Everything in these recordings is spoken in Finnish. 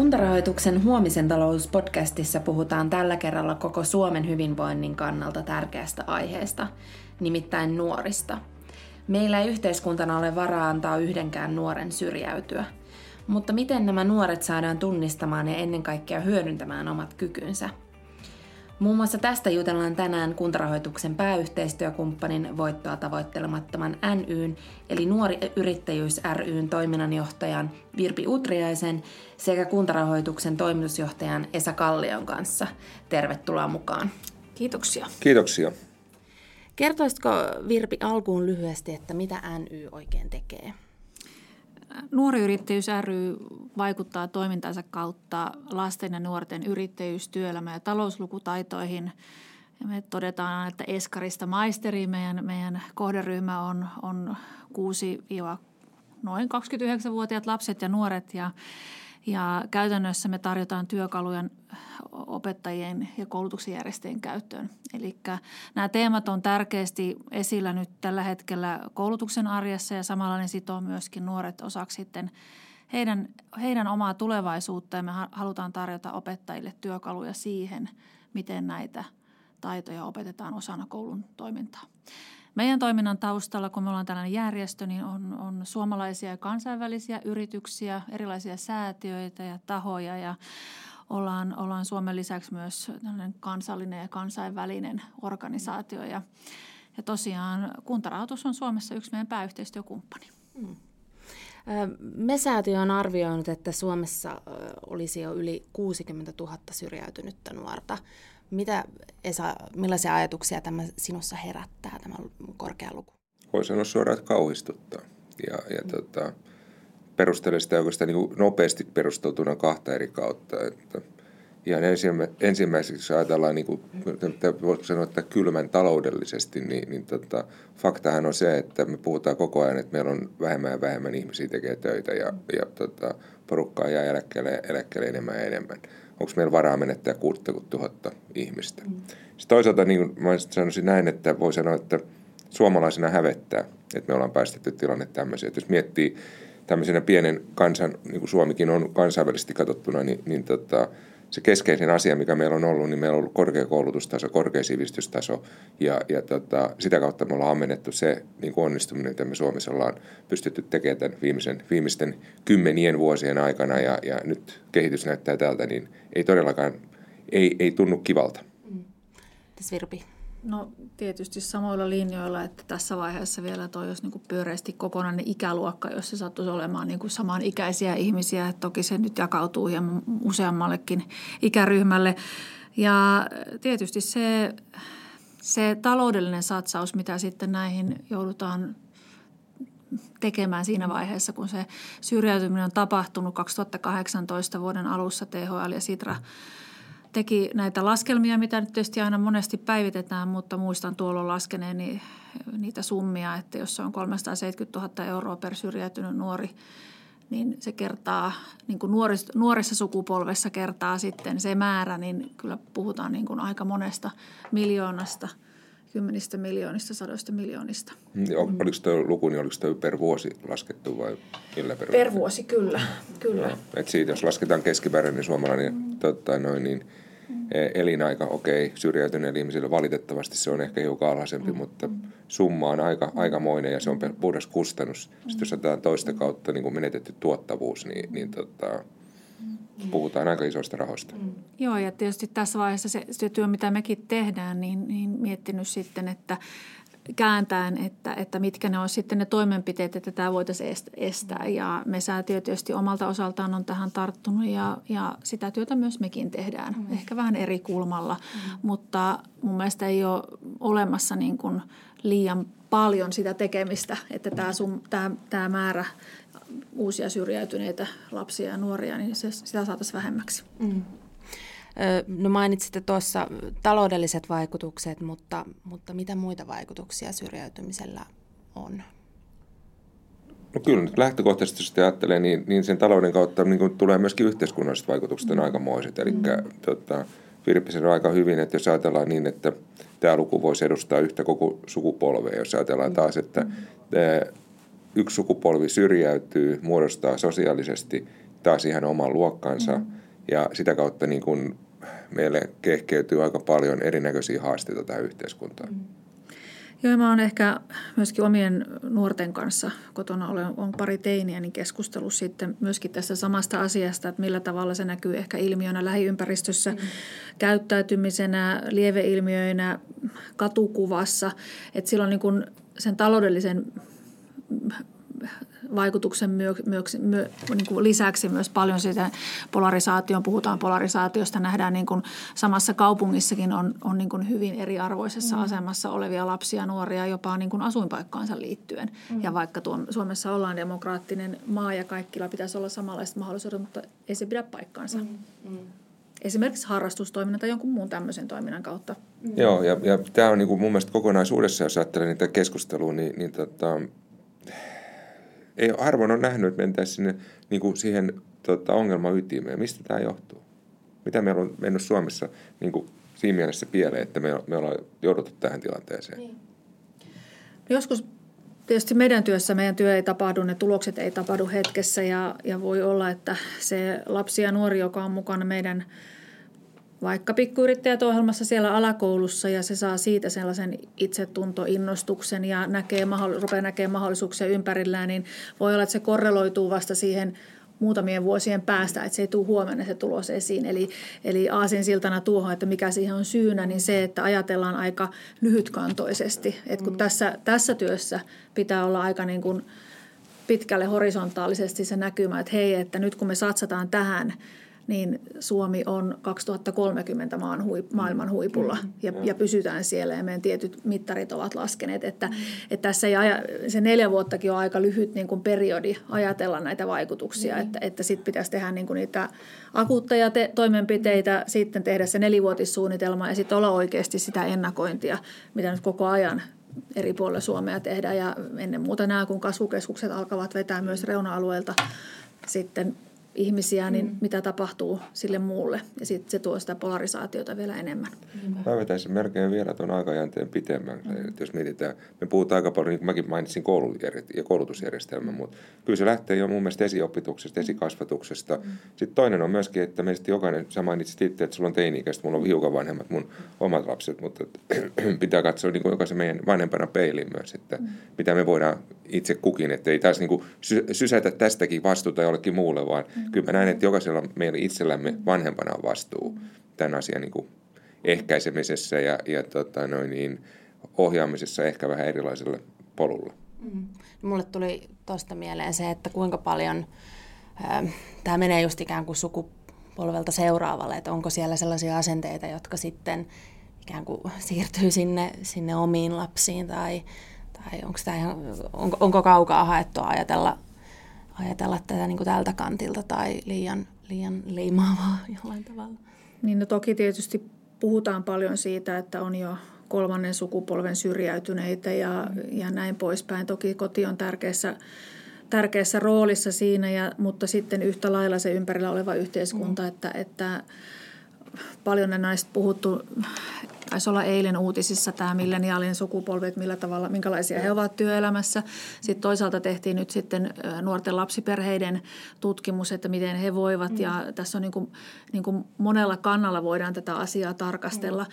Kuntarahoituksen Huomisen talous-podcastissa puhutaan tällä kerralla koko Suomen hyvinvoinnin kannalta tärkeästä aiheesta, nimittäin nuorista. Meillä ei yhteiskuntana ole varaa antaa yhdenkään nuoren syrjäytyä. Mutta miten nämä nuoret saadaan tunnistamaan ja ennen kaikkea hyödyntämään omat kykynsä – Muun muassa tästä jutellaan tänään kuntarahoituksen pääyhteistyökumppanin voittoa tavoittelemattoman NYn eli Nuori Yrittäjyys ryn toiminnanjohtajan Virpi Utriaisen sekä kuntarahoituksen toimitusjohtajan Esa Kallion kanssa. Tervetuloa mukaan. Kiitoksia. Kiitoksia. Kertoisitko Virpi alkuun lyhyesti, että mitä NY oikein tekee? Nuori yrittäjyys ry vaikuttaa toimintansa kautta lasten ja nuorten yrittäjyys, työelämä- ja talouslukutaitoihin. Me todetaan, että eskarista maisteriin meidän, meidän kohderyhmä on, on 6 noin 29-vuotiaat lapset ja nuoret ja ja käytännössä me tarjotaan työkaluja opettajien ja koulutuksen järjestäjien käyttöön. Eli nämä teemat on tärkeästi esillä nyt tällä hetkellä koulutuksen arjessa ja samalla ne sitoo myöskin nuoret osaksi sitten heidän, heidän omaa tulevaisuutta ja me halutaan tarjota opettajille työkaluja siihen, miten näitä taitoja opetetaan osana koulun toimintaa. Meidän toiminnan taustalla, kun me ollaan tällainen järjestö, niin on, on suomalaisia ja kansainvälisiä yrityksiä, erilaisia säätiöitä ja tahoja ja ollaan, ollaan Suomen lisäksi myös kansallinen ja kansainvälinen organisaatio ja, ja tosiaan kuntarahoitus on Suomessa yksi meidän pääyhteistyökumppani. Mm. Me-säätiö on arvioinut, että Suomessa olisi jo yli 60 000 syrjäytynyttä nuorta. Mitä Esa, millaisia ajatuksia tämä sinussa herättää, tämä korkea luku? Voi sanoa suoraan, että kauhistuttaa. Ja, ja mm. tota, perustelen sitä oikeastaan niin nopeasti perusteltuna kahta eri kautta. Että ihan ensimmä, ensimmäiseksi ajatellaan, niin kuin, voisiko sanoa, että kylmän taloudellisesti, niin, niin tota, faktahan on se, että me puhutaan koko ajan, että meillä on vähemmän ja vähemmän ihmisiä tekee töitä ja, ja tota, porukkaa jää eläkkeelle, eläkkeelle enemmän ja enemmän onko meillä varaa menettää 60 000 ihmistä. Mm. Sitten toisaalta niin kuin mä sanoisin näin, että voi sanoa, että suomalaisena hävettää, että me ollaan päästetty tilanne tämmöisiä. Että jos miettii tämmöisenä pienen kansan, niin kuin Suomikin on kansainvälisesti katsottuna, niin, niin tota, se keskeisin asia, mikä meillä on ollut, niin meillä on ollut korkea koulutustaso, korkea sivistystaso ja, ja tota, sitä kautta me ollaan ammennettu se niin kuin onnistuminen, että me Suomessa ollaan pystytty tekemään tämän viimeisen, viimeisten kymmenien vuosien aikana ja, ja nyt kehitys näyttää tältä, niin ei todellakaan, ei, ei tunnu kivalta. Mm. Virpi. No tietysti samoilla linjoilla, että tässä vaiheessa vielä toi olisi niin pyöreästi kokonainen ikäluokka, jos se sattuisi olemaan niin kuin samanikäisiä ihmisiä. Toki se nyt jakautuu hieman useammallekin ikäryhmälle. Ja tietysti se, se taloudellinen satsaus, mitä sitten näihin joudutaan tekemään siinä vaiheessa, kun se syrjäytyminen on tapahtunut 2018 vuoden alussa THL ja Sitra – teki näitä laskelmia, mitä nyt tietysti aina monesti päivitetään, mutta muistan tuolloin laskeneen niin, niitä summia, että jos se on 370 000 euroa per syrjäytynyt nuori, niin se kertaa, niin kuin nuoris, nuorissa sukupolvessa kertaa sitten se määrä, niin kyllä puhutaan niin kuin aika monesta miljoonasta – kymmenistä miljoonista, sadoista miljoonista. Niin, oliko tuo luku, niin oliko tuo per vuosi laskettu vai millä per, per vuosi? kyllä. kyllä. No, et siitä, jos lasketaan keskimäärin, niin suomalainen mm. totta, noin, niin mm. E, elinaika, okei, okay, syrjäytyneille ihmisille valitettavasti se on ehkä hiukan alhaisempi, mm. mutta summa on aika, aikamoinen ja se on puhdas kustannus. Mm. Sitten jos otetaan toista kautta niin kuin menetetty tuottavuus, niin, niin tota, puhutaan aika isoista rahoista. Mm. Joo, ja tietysti tässä vaiheessa se, se työ, mitä mekin tehdään, niin, niin miettinyt sitten, että kääntäen, että, että mitkä ne on sitten ne toimenpiteet, että tämä voitaisiin estää. Ja me säätiö tietysti omalta osaltaan on tähän tarttunut ja, ja sitä työtä myös mekin tehdään. Mm. Ehkä vähän eri kulmalla, mm. mutta mun mielestä ei ole olemassa niin kuin liian paljon sitä tekemistä, että tämä, sum, tämä, tämä määrä uusia syrjäytyneitä lapsia ja nuoria, niin se, sitä saataisiin vähemmäksi. Mm. No mainitsitte tuossa taloudelliset vaikutukset, mutta, mutta mitä muita vaikutuksia syrjäytymisellä on? No kyllä, nyt lähtökohtaisesti jos ajattelee, niin, niin sen talouden kautta niin kuin tulee myöskin yhteiskunnalliset vaikutukset on mm. aikamoiset. Eli mm. tota, Virpi sanoi aika hyvin, että jos ajatellaan niin, että tämä luku voisi edustaa yhtä koko sukupolvea, jos ajatellaan taas, että mm yksi sukupolvi syrjäytyy, muodostaa sosiaalisesti taas ihan oman luokkansa. Mm. Ja sitä kautta niin kuin meille kehkeytyy aika paljon erinäköisiä haasteita tähän yhteiskuntaan. Mm. Joo, mä oon ehkä myöskin omien nuorten kanssa kotona olen, on pari teiniä, niin keskustellut sitten myöskin tästä samasta asiasta, että millä tavalla se näkyy ehkä ilmiönä lähiympäristössä, mm. käyttäytymisenä, lieveilmiöinä, katukuvassa. Että silloin niin kun sen taloudellisen vaikutuksen myö, myö, myö, niin kuin lisäksi myös paljon sitä polarisaation, puhutaan polarisaatiosta, nähdään niin kuin samassa kaupungissakin on, on niin kuin hyvin eriarvoisessa mm. asemassa olevia lapsia, nuoria jopa niin kuin asuinpaikkaansa liittyen. Mm. Ja vaikka tuon, Suomessa ollaan demokraattinen maa ja kaikilla pitäisi olla samanlaiset mahdollisuudet, mutta ei se pidä paikkaansa. Mm. Mm esimerkiksi harrastustoiminnan tai jonkun muun tämmöisen toiminnan kautta. Mm. Joo, ja, ja tämä on niin kuin mun mielestä kokonaisuudessa, jos ajattelee niitä keskustelua, niin, niin tota, ei, harvoin on nähnyt, että mentäisiin sinne niin kuin siihen tota, ongelman ytimeen. Mistä tämä johtuu? Mitä meillä on mennyt Suomessa niin kuin siinä mielessä pieleen, että me, me ollaan jouduttu tähän tilanteeseen? Niin. Joskus tietysti meidän työssä meidän työ ei tapahdu, ne tulokset ei tapahdu hetkessä ja, ja voi olla, että se lapsi ja nuori, joka on mukana meidän – vaikka pikkuyrittäjät ohjelmassa siellä alakoulussa ja se saa siitä sellaisen itsetuntoinnostuksen ja näkee, rupeaa näkemään mahdollisuuksia ympärillään, niin voi olla, että se korreloituu vasta siihen muutamien vuosien päästä, että se ei tule huomenna se tulos esiin. Eli, eli siltana tuohon, että mikä siihen on syynä, niin se, että ajatellaan aika lyhytkantoisesti. Että kun mm. tässä, tässä työssä pitää olla aika niin kuin pitkälle horisontaalisesti se näkymä, että hei, että nyt kun me satsataan tähän, niin Suomi on 2030 maan hui, maailman huipulla mm, ja, ja pysytään siellä ja meidän tietyt mittarit ovat laskeneet. Että, mm. että tässä ei aja, se neljä vuottakin on aika lyhyt niin kuin periodi ajatella näitä vaikutuksia, mm. että, että sitten pitäisi tehdä niin kuin niitä akuutteja te- toimenpiteitä, sitten tehdä se nelivuotissuunnitelma ja sitten olla oikeasti sitä ennakointia, mitä nyt koko ajan eri puolilla Suomea tehdään ja ennen muuta nämä, kun kasvukeskukset alkavat vetää myös reuna-alueelta sitten ihmisiä, niin mm. mitä tapahtuu sille muulle. Ja sitten se tuo sitä polarisaatiota vielä enemmän. Mä vetäisin melkein vielä tuon aikajänteen pitemmän. Mm. Että jos mietitään, me puhutaan aika paljon, niin kuin mäkin mainitsin ja koulutusjärjestelmän, mutta kyllä se lähtee jo mun mielestä esiopetuksesta, esikasvatuksesta. Mm. Sitten toinen on myöskin, että meistä jokainen, sä mainitsit itse, että sulla on teini-ikäistä, mulla on hiukan vanhemmat mun omat lapset, mutta pitää katsoa niin kuin jokaisen meidän vanhempana peiliin myös, että mm. mitä me voidaan itse kukin, että ei taas niin kuin sysätä tästäkin vastuuta jollekin muulle, vaan mm. Kyllä mä näen, että jokaisella meillä itsellämme vanhempana on vastuu tämän asian niin kuin ehkäisemisessä ja, ja tota noin niin, ohjaamisessa ehkä vähän erilaiselle polulle. Mm. Mulle tuli tuosta mieleen se, että kuinka paljon äh, tämä menee just ikään kuin sukupolvelta seuraavalle, että onko siellä sellaisia asenteita, jotka sitten ikään kuin siirtyy sinne, sinne omiin lapsiin tai, tai onko, tämä ihan, onko, onko kaukaa haettua ajatella, ajatella tätä niin kuin tältä kantilta tai liian, liian liimaavaa jollain tavalla? Niin no toki tietysti puhutaan paljon siitä, että on jo kolmannen sukupolven syrjäytyneitä ja, ja näin poispäin. Toki koti on tärkeässä, tärkeässä roolissa siinä, ja, mutta sitten yhtä lailla se ympärillä oleva yhteiskunta, mm. että, että paljon näistä puhuttu taisi olla eilen uutisissa tämä milleniaalinen sukupolvi, että millä tavalla, minkälaisia he ovat työelämässä. Sitten toisaalta tehtiin nyt sitten nuorten lapsiperheiden tutkimus, että miten he voivat mm. ja tässä on niin kuin, niin kuin monella kannalla voidaan tätä asiaa tarkastella.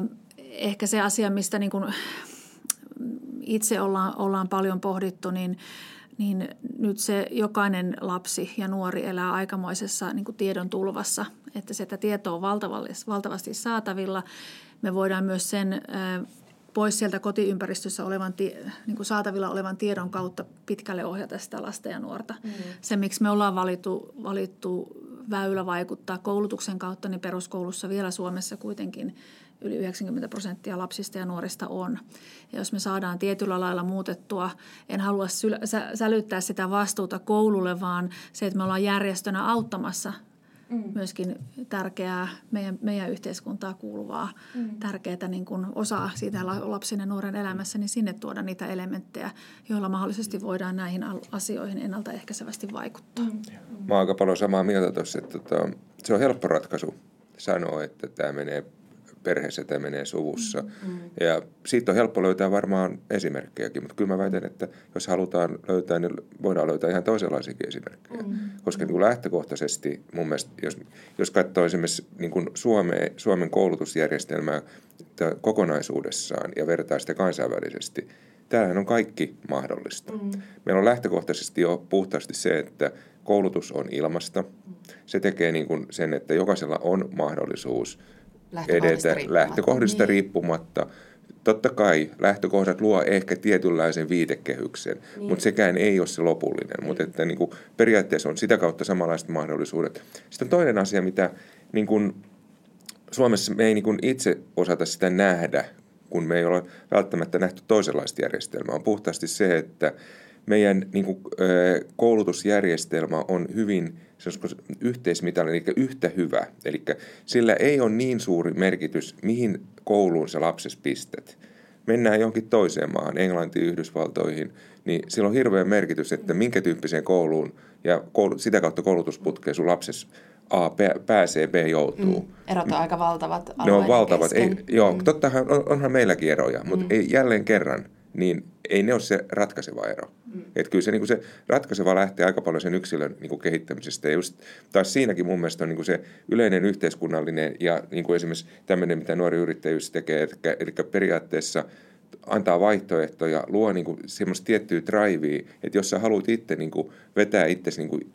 Mm. ehkä se asia, mistä niin kuin itse ollaan, ollaan paljon pohdittu, niin niin nyt se jokainen lapsi ja nuori elää aikamoisessa niin kuin tiedon tulvassa, että sitä tietoa on valtavasti saatavilla. Me voidaan myös sen pois sieltä kotiympäristössä olevan, niin kuin saatavilla olevan tiedon kautta pitkälle ohjata sitä lasta ja nuorta. Mm. Se, miksi me ollaan valittu, valittu väylä vaikuttaa koulutuksen kautta, niin peruskoulussa vielä Suomessa kuitenkin – yli 90 prosenttia lapsista ja nuorista on. Ja jos me saadaan tietyllä lailla muutettua, en halua sälyttää sitä vastuuta koululle, vaan se, että me ollaan järjestönä auttamassa mm. myöskin tärkeää meidän, meidän yhteiskuntaa kuuluvaa, mm. tärkeää niin kuin osaa siitä lapsen ja nuoren elämässä, niin sinne tuoda niitä elementtejä, joilla mahdollisesti voidaan näihin asioihin ennaltaehkäisevästi vaikuttaa. Mm. Mä oon aika paljon samaa mieltä tuossa, että tota, se on helppo ratkaisu sanoa, että tämä menee perheessä, tämä menee suvussa. Mm. Ja siitä on helppo löytää varmaan esimerkkejäkin, mutta kyllä mä väitän, että jos halutaan löytää, niin voidaan löytää ihan toisenlaisiakin esimerkkejä. Mm. Koska niin kuin lähtökohtaisesti mun mielestä, jos, jos katsoo esimerkiksi niin kuin Suome, Suomen koulutusjärjestelmää kokonaisuudessaan ja vertaa sitä kansainvälisesti, tämähän on kaikki mahdollista. Mm. Meillä on lähtökohtaisesti jo puhtaasti se, että koulutus on ilmasta. Se tekee niin kuin sen, että jokaisella on mahdollisuus edetä lähtökohdista niin. riippumatta. Totta kai lähtökohdat luo ehkä tietynlaisen viitekehyksen, niin. mutta sekään ei ole se lopullinen. Niin. Mutta että niin kuin periaatteessa on sitä kautta samanlaiset mahdollisuudet. Sitten toinen asia, mitä niin kuin Suomessa me ei niin kuin itse osata sitä nähdä, kun me ei ole välttämättä nähty toisenlaista järjestelmää, on puhtaasti se, että meidän niin kuin, koulutusjärjestelmä on hyvin yhteismitallinen, eli yhtä hyvä. Eli sillä ei ole niin suuri merkitys, mihin kouluun sä lapses pistät. Mennään johonkin toiseen maahan, Englantiin, Yhdysvaltoihin, niin sillä on hirveä merkitys, että minkä tyyppiseen kouluun ja koulu, sitä kautta koulutusputkeen sun lapses A pääsee, B joutuu. Mm. Erot on aika valtavat. Ne on valtavat. Ei, joo, mm. tottahan on, onhan meilläkin eroja, mutta mm. ei jälleen kerran, niin ei ne ole se ratkaiseva ero. Mm. Että kyllä se, niin kuin se ratkaiseva lähtee aika paljon sen yksilön niin kuin kehittämisestä. Ja just, taas siinäkin mun mielestä on niin kuin se yleinen yhteiskunnallinen ja niin kuin esimerkiksi tämmöinen, mitä nuori yrittäjyys tekee, eli, eli periaatteessa antaa vaihtoehtoja, luo niin kuin semmoista tiettyä drivea, että jos sä haluat itse niin kuin vetää itsesi niin kuin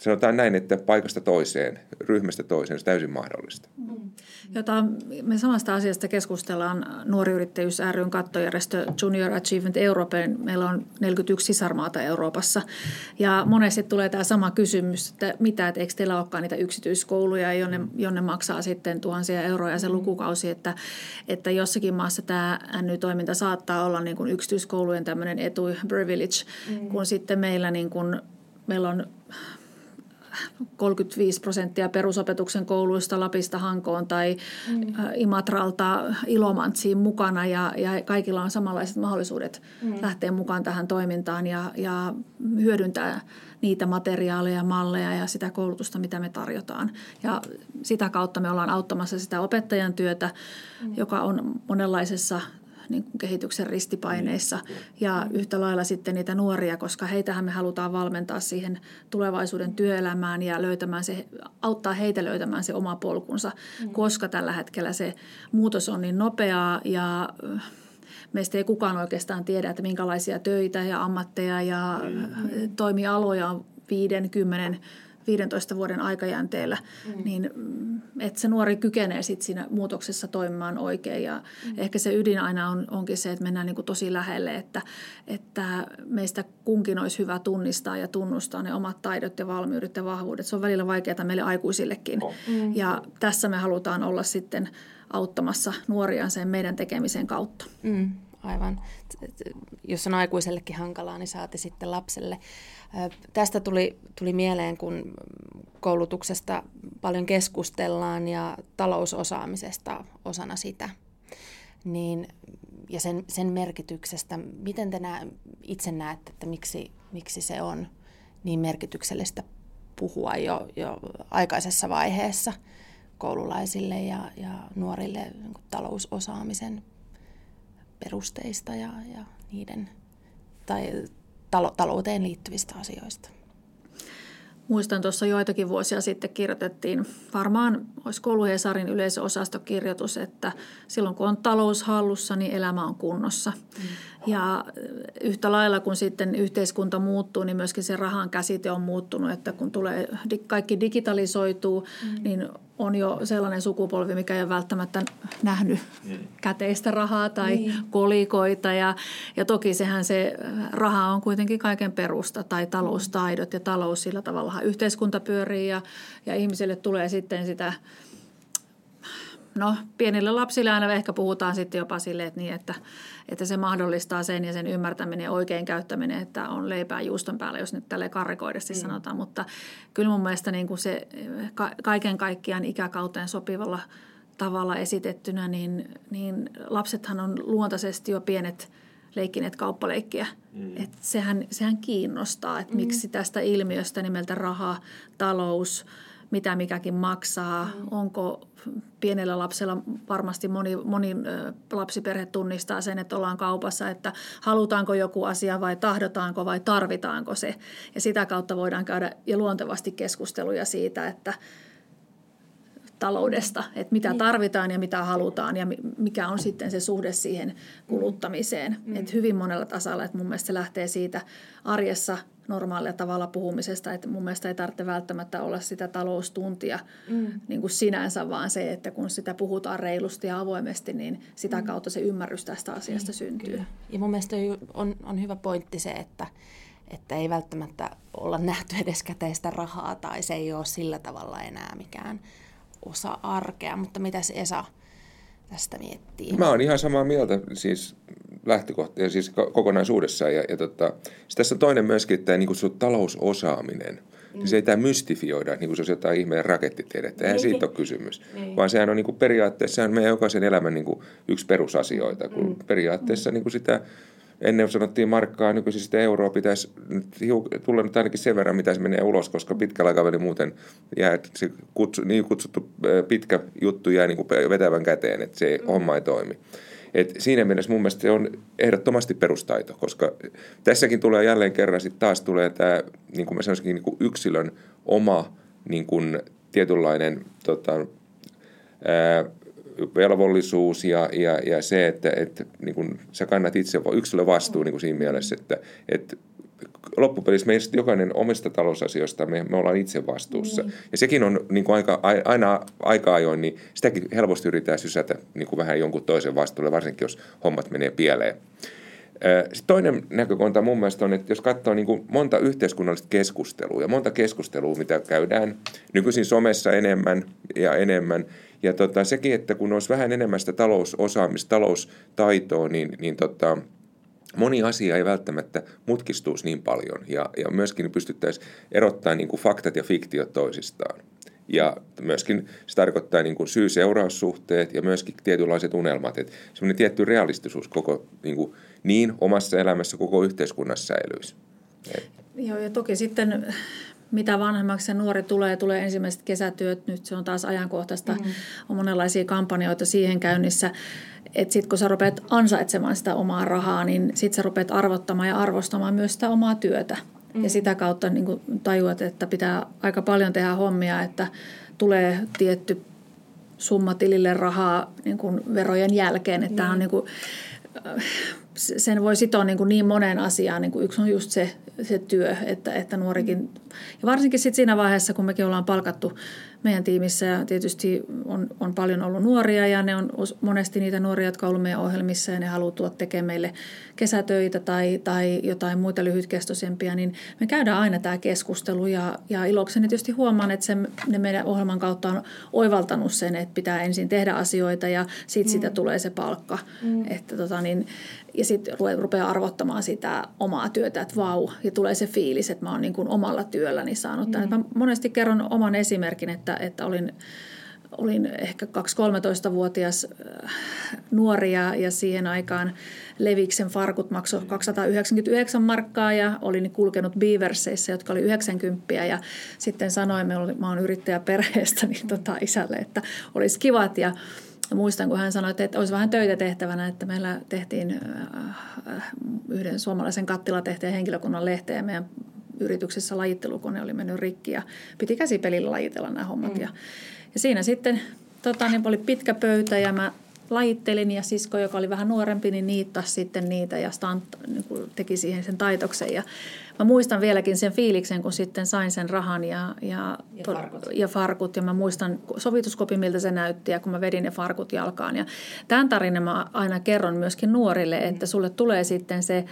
sanotaan näin, että paikasta toiseen, ryhmästä toiseen, se on täysin mahdollista. Mm. Jota me samasta asiasta keskustellaan Nuori Yrittäjyys ryn kattojärjestö Junior Achievement Europe. Meillä on 41 sisarmaata Euroopassa ja monesti tulee tämä sama kysymys, että mitä, että eikö teillä olekaan niitä yksityiskouluja, jonne, jonne maksaa sitten tuhansia euroja se lukukausi, että, että jossakin maassa tämä NY-toiminta saattaa olla niin kuin yksityiskoulujen tämmöinen etu, privilege, mm. kun sitten meillä niin kuin, meillä on 35 prosenttia perusopetuksen kouluista Lapista Hankoon tai mm. Imatralta Ilomantsiin mukana ja, ja kaikilla on samanlaiset mahdollisuudet mm. lähteä mukaan tähän toimintaan ja, ja hyödyntää niitä materiaaleja, malleja ja sitä koulutusta, mitä me tarjotaan. Ja sitä kautta me ollaan auttamassa sitä opettajan työtä, mm. joka on monenlaisessa niin kuin kehityksen ristipaineissa niin, ja yhtä lailla sitten niitä nuoria, koska heitähän me halutaan valmentaa siihen tulevaisuuden työelämään ja löytämään se, auttaa heitä löytämään se oma polkunsa, mm. koska tällä hetkellä se muutos on niin nopeaa ja äh, meistä ei kukaan oikeastaan tiedä, että minkälaisia töitä ja ammatteja ja mm. toimialoja on 50 15 vuoden aikajänteellä, mm. niin mm, että se nuori kykenee sitten siinä muutoksessa toimimaan oikein. Ja mm. ehkä se ydin aina on, onkin se, että mennään niin kuin tosi lähelle, että, että meistä kunkin olisi hyvä tunnistaa ja tunnustaa ne omat taidot ja valmiudet ja vahvuudet. Se on välillä vaikeaa meille aikuisillekin. Mm. Ja tässä me halutaan olla sitten auttamassa nuoria sen meidän tekemisen kautta. Mm, aivan. Jos on aikuisellekin hankalaa, niin saati sitten lapselle. Tästä tuli, tuli mieleen, kun koulutuksesta paljon keskustellaan ja talousosaamisesta osana sitä, niin, ja sen, sen merkityksestä. Miten te nää, itse näette, että miksi, miksi se on niin merkityksellistä puhua jo, jo aikaisessa vaiheessa koululaisille ja, ja nuorille niin talousosaamisen perusteista ja, ja niiden tai talouteen liittyvistä asioista. Muistan tuossa joitakin vuosia sitten kirjoitettiin, varmaan olisi kouluhesarin yleisöosastokirjoitus, että silloin kun on talous hallussa, niin elämä on kunnossa. Mm. Ja yhtä lailla kun sitten yhteiskunta muuttuu, niin myöskin se rahan käsite on muuttunut, että kun tulee, kaikki digitalisoituu, mm. niin on jo sellainen sukupolvi, mikä ei ole välttämättä nähnyt mm. käteistä rahaa tai niin. kolikoita. Ja, ja toki sehän se raha on kuitenkin kaiken perusta tai taloustaidot ja talous sillä tavalla. Yhteiskunta pyörii ja, ja ihmisille tulee sitten sitä – no pienille lapsille aina ehkä puhutaan sitten jopa sille, että, niin, että, että se mahdollistaa sen ja sen ymmärtäminen ja oikein käyttäminen, että on leipää juuston päällä, jos nyt tälle karrikoidesti mm. sanotaan. Mutta kyllä mun mielestä niin kuin se kaiken kaikkiaan ikäkauteen sopivalla tavalla esitettynä, niin, niin lapsethan on luontaisesti jo pienet leikkineet kauppaleikkiä. Mm. Et sehän, sehän kiinnostaa, että mm. miksi tästä ilmiöstä nimeltä raha, talous – mitä mikäkin maksaa, mm. onko pienellä lapsella varmasti moni, moni lapsiperhe tunnistaa sen, että ollaan kaupassa, että halutaanko joku asia vai tahdotaanko vai tarvitaanko se. Ja sitä kautta voidaan käydä ja luontevasti keskusteluja siitä, että taloudesta, että mitä niin. tarvitaan ja mitä halutaan ja mikä on sitten se suhde siihen kuluttamiseen. Mm. Että hyvin monella tasalla, että mun mielestä se lähtee siitä arjessa normaalia tavalla puhumisesta, että mun mielestä ei tarvitse välttämättä olla sitä taloustuntia mm. niin kuin sinänsä, vaan se, että kun sitä puhutaan reilusti ja avoimesti, niin sitä mm. kautta se ymmärrys tästä asiasta niin, syntyy. Kyllä. Ja mun mielestä on, on hyvä pointti se, että, että ei välttämättä olla nähty edes käteistä rahaa tai se ei ole sillä tavalla enää mikään osa arkea, mutta mitä se Esa tästä miettii? Mä oon ihan samaa mieltä siis lähtökohtia siis kokonaisuudessaan. Ja, ja tota, tässä on toinen myöskin, että niin kuin talousosaaminen, mm. niin se ei tämä mystifioida, niin kuin se olisi jotain ihmeen rakettitiedettä. Eihän niin. siitä ole kysymys. Niin. Vaan sehän on niin kuin periaatteessa meidän jokaisen elämän niin kuin yksi perusasioita. Kun mm. periaatteessa niin kuin sitä ennen sanottiin markkaa, nykyisin sitä euroa pitäisi tulla nyt ainakin sen verran, mitä se menee ulos, koska pitkällä aikavälillä muuten jää se kutsu, niin kutsuttu pitkä juttu jää niin kuin vetävän käteen, että se mm. homma ei toimi. Et siinä mielessä mun mielestä se on ehdottomasti perustaito, koska tässäkin tulee jälleen kerran sitten taas tulee tämä, niin kuin mä sanoisinkin, niin kuin yksilön oma niin kuin tietynlainen tota, ää, velvollisuus ja, ja, ja se, että, että niin kuin sä kannat itse yksilön vastuu niin kuin siinä mielessä, että, että loppupelissä meistä jokainen omista talousasioista me, me ollaan itse vastuussa. Mm. Ja sekin on niin kuin aika, aina aika ajoin, niin sitäkin helposti yritetään sysätä niin kuin vähän jonkun toisen vastuulle, varsinkin jos hommat menee pieleen. Sitten toinen näkökulma mun mielestä on, että jos katsoo niin kuin monta yhteiskunnallista keskustelua ja monta keskustelua, mitä käydään nykyisin somessa enemmän ja enemmän, ja tota, sekin, että kun olisi vähän enemmän sitä talousosaamista, taloustaitoa, niin, niin tota, moni asia ei välttämättä mutkistuisi niin paljon ja, ja myöskin pystyttäisiin erottamaan niin kuin faktat ja fiktiot toisistaan. Ja myöskin se tarkoittaa niin kuin syy-seuraussuhteet ja myöskin tietynlaiset unelmat. Että semmoinen tietty realistisuus koko niin, kuin, niin omassa elämässä koko yhteiskunnassa säilyisi. Joo, ja toki sitten mitä vanhemmaksi se nuori tulee, tulee ensimmäiset kesätyöt, nyt se on taas ajankohtaista, mm. on monenlaisia kampanjoita siihen käynnissä, että sitten kun sä rupeat ansaitsemaan sitä omaa rahaa, niin sitten sä rupeat arvottamaan ja arvostamaan myös sitä omaa työtä. Mm. Ja sitä kautta niin tajuat, että pitää aika paljon tehdä hommia, että tulee tietty summa tilille rahaa niin kuin verojen jälkeen. Että mm. on niin kuin, sen voi sitoa niin, kuin niin moneen asiaan. Niin kuin yksi on just se, se työ, että, että nuorikin, ja varsinkin sit siinä vaiheessa, kun mekin ollaan palkattu meidän tiimissä ja tietysti on, on paljon ollut nuoria ja ne on monesti niitä nuoria, jotka on ollut meidän ohjelmissa ja ne haluaa tuoda tekemään meille kesätöitä tai, tai jotain muita lyhytkestoisempia, niin me käydään aina tämä keskustelu ja, ja ilokseni tietysti huomaan, että se, ne meidän ohjelman kautta on oivaltanut sen, että pitää ensin tehdä asioita ja sitten mm. sitä tulee se palkka. Mm. Että tota niin, ja sitten rupeaa arvottamaan sitä omaa työtä, että vau, ja tulee se fiilis, että mä oon niin kuin omalla työlläni saanut mm. tämän. Mä monesti kerron oman esimerkin, että, että olin, olin ehkä 2-13-vuotias äh, nuori ja, ja siihen aikaan Leviksen farkut maksoi 299 markkaa ja olin kulkenut Beaverseissä, jotka oli 90 ja sitten sanoin, mä oon yrittäjä perheestä, niin tota isälle, että olisi kivat ja ja muistan, kun hän sanoi, että olisi vähän töitä tehtävänä, että meillä tehtiin äh, yhden suomalaisen kattilatehteen henkilökunnan lehteen ja meidän yrityksessä lajittelukone oli mennyt rikki ja piti käsipelillä lajitella nämä hommat. Mm. Ja, ja siinä sitten tota, niin oli pitkä pöytä ja mä lajittelin ja sisko, joka oli vähän nuorempi, niin niittasi sitten niitä ja stant, niin teki siihen sen taitoksen. Ja mä muistan vieläkin sen fiiliksen, kun sitten sain sen rahan ja, ja, ja, farkut. ja farkut. Ja mä muistan sovituskopi, miltä se näytti ja kun mä vedin ne farkut jalkaan. Ja tämän tarinan mä aina kerron myöskin nuorille, että sulle tulee sitten se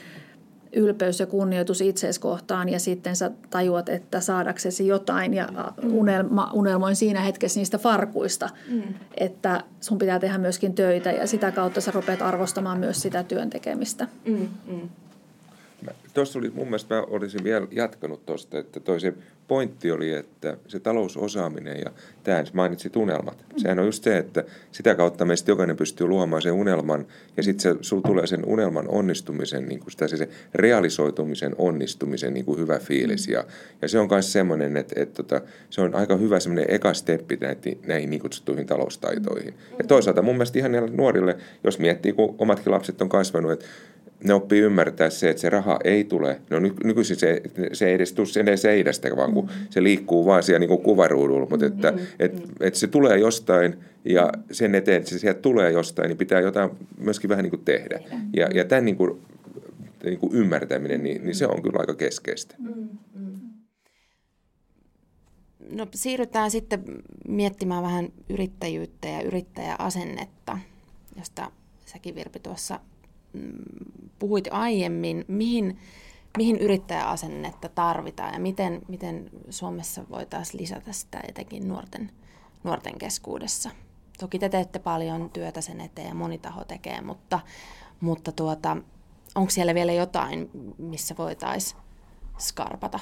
ylpeys ja kunnioitus itseesi kohtaan ja sitten sä tajuat, että saadaksesi jotain ja mm. unelma, unelmoin siinä hetkessä niistä farkuista, mm. että sun pitää tehdä myöskin töitä ja sitä kautta sä rupeat arvostamaan myös sitä työn tekemistä. Mm. Mm. Tuossa oli mun mielestä, mä olisin vielä jatkanut tuosta, että toi se pointti oli, että se talousosaaminen ja tämä mainitsi unelmat. Sehän on just se, että sitä kautta meistä jokainen pystyy luomaan sen unelman ja sitten se, sulla tulee sen unelman onnistumisen, niin kuin sitä, se, se realisoitumisen onnistumisen niin kuin hyvä fiilis. Ja, ja se on myös semmoinen, että, että, että tota, se on aika hyvä semmoinen eka steppi näihin, näihin niin kutsuttuihin taloustaitoihin. Ja toisaalta mun mielestä ihan nuorille, jos miettii, kun omatkin lapset on kasvanut, että ne oppii ymmärtää se, että se raha ei tule. No ny, nykyisin se, se ei edes tule sen seinästä, vaan kun mm-hmm. se liikkuu vaan siellä niin kuin kuvaruudulla. Mutta että mm-hmm. et, et se tulee jostain ja sen eteen, että se sieltä tulee jostain, niin pitää jotain myöskin vähän niin kuin tehdä. Ja, ja tämän niin kuin, niin kuin ymmärtäminen, niin, niin se on kyllä aika keskeistä. Mm-hmm. No siirrytään sitten miettimään vähän yrittäjyyttä ja yrittäjäasennetta, josta säkin Virpi tuossa puhuit aiemmin, mihin, mihin yrittäjäasennetta tarvitaan ja miten, miten Suomessa voitaisiin lisätä sitä etenkin nuorten, nuorten keskuudessa. Toki te teette paljon työtä sen eteen ja moni taho tekee, mutta, mutta tuota, onko siellä vielä jotain, missä voitaisiin skarpata?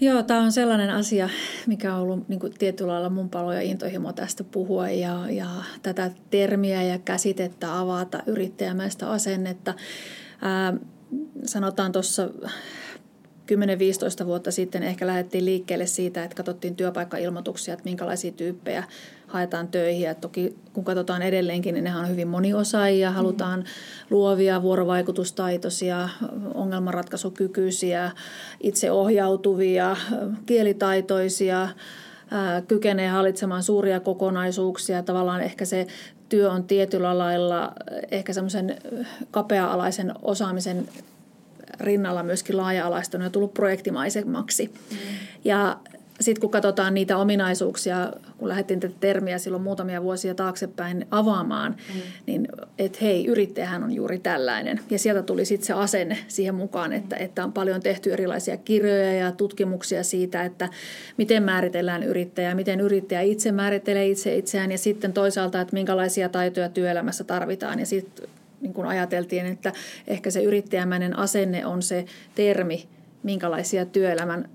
Joo, tämä on sellainen asia, mikä on ollut niin kuin tietyllä lailla mun palo ja intohimo tästä puhua ja, ja tätä termiä ja käsitettä avata, yrittäjämäistä asennetta. Ää, sanotaan tuossa 10-15 vuotta sitten ehkä lähdettiin liikkeelle siitä, että katsottiin työpaikkailmoituksia, että minkälaisia tyyppejä haetaan töihin. Ja toki kun katsotaan edelleenkin, niin nehän on hyvin moniosaajia. Halutaan luovia, vuorovaikutustaitoisia, ongelmanratkaisukykyisiä, itseohjautuvia, kielitaitoisia, kykenee hallitsemaan suuria kokonaisuuksia. Tavallaan ehkä se työ on tietyllä lailla ehkä semmoisen kapea-alaisen osaamisen rinnalla myöskin laaja-alaistunut ja tullut projektimaisemmaksi. Mm. Ja sitten kun katsotaan niitä ominaisuuksia, kun lähdettiin tätä termiä silloin muutamia vuosia taaksepäin avaamaan, mm. niin että hei, yrittäjähän on juuri tällainen. Ja sieltä tuli sitten se asenne siihen mukaan, että, että on paljon tehty erilaisia kirjoja ja tutkimuksia siitä, että miten määritellään yrittäjä, miten yrittäjä itse määrittelee itse itseään ja sitten toisaalta, että minkälaisia taitoja työelämässä tarvitaan. Ja sitten niin kun ajateltiin, että ehkä se yrittäjämäinen asenne on se termi, minkälaisia työelämän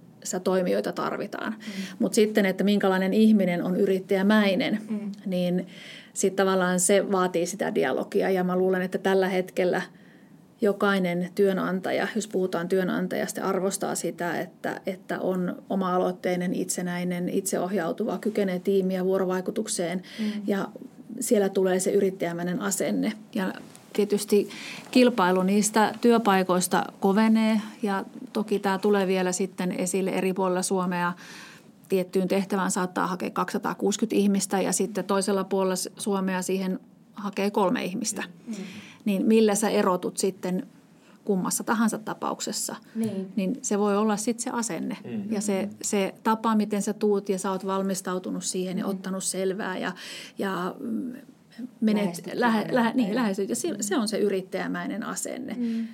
toimijoita tarvitaan. Mm. Mutta sitten, että minkälainen ihminen on yrittäjämäinen, mm. niin sitten tavallaan se vaatii sitä dialogia. Ja mä luulen, että tällä hetkellä jokainen työnantaja, jos puhutaan työnantajasta, arvostaa sitä, että, että on oma-aloitteinen, itsenäinen, itseohjautuva, kykenee tiimiä vuorovaikutukseen mm. ja siellä tulee se yrittäjämäinen asenne. Ja tietysti kilpailu niistä työpaikoista kovenee ja toki tämä tulee vielä sitten esille eri puolilla Suomea. Tiettyyn tehtävään saattaa hakea 260 ihmistä ja sitten toisella puolella Suomea siihen hakee kolme ihmistä. Mm. Niin millä sä erotut sitten kummassa tahansa tapauksessa, niin, niin se voi olla sitten se asenne mm. ja se, se tapa, miten sä tuut ja sä oot valmistautunut siihen ja mm. ottanut selvää ja, ja menet, lähe, lähe, niin, lähestyt. Ja se on se yrittäjämäinen asenne. Mm.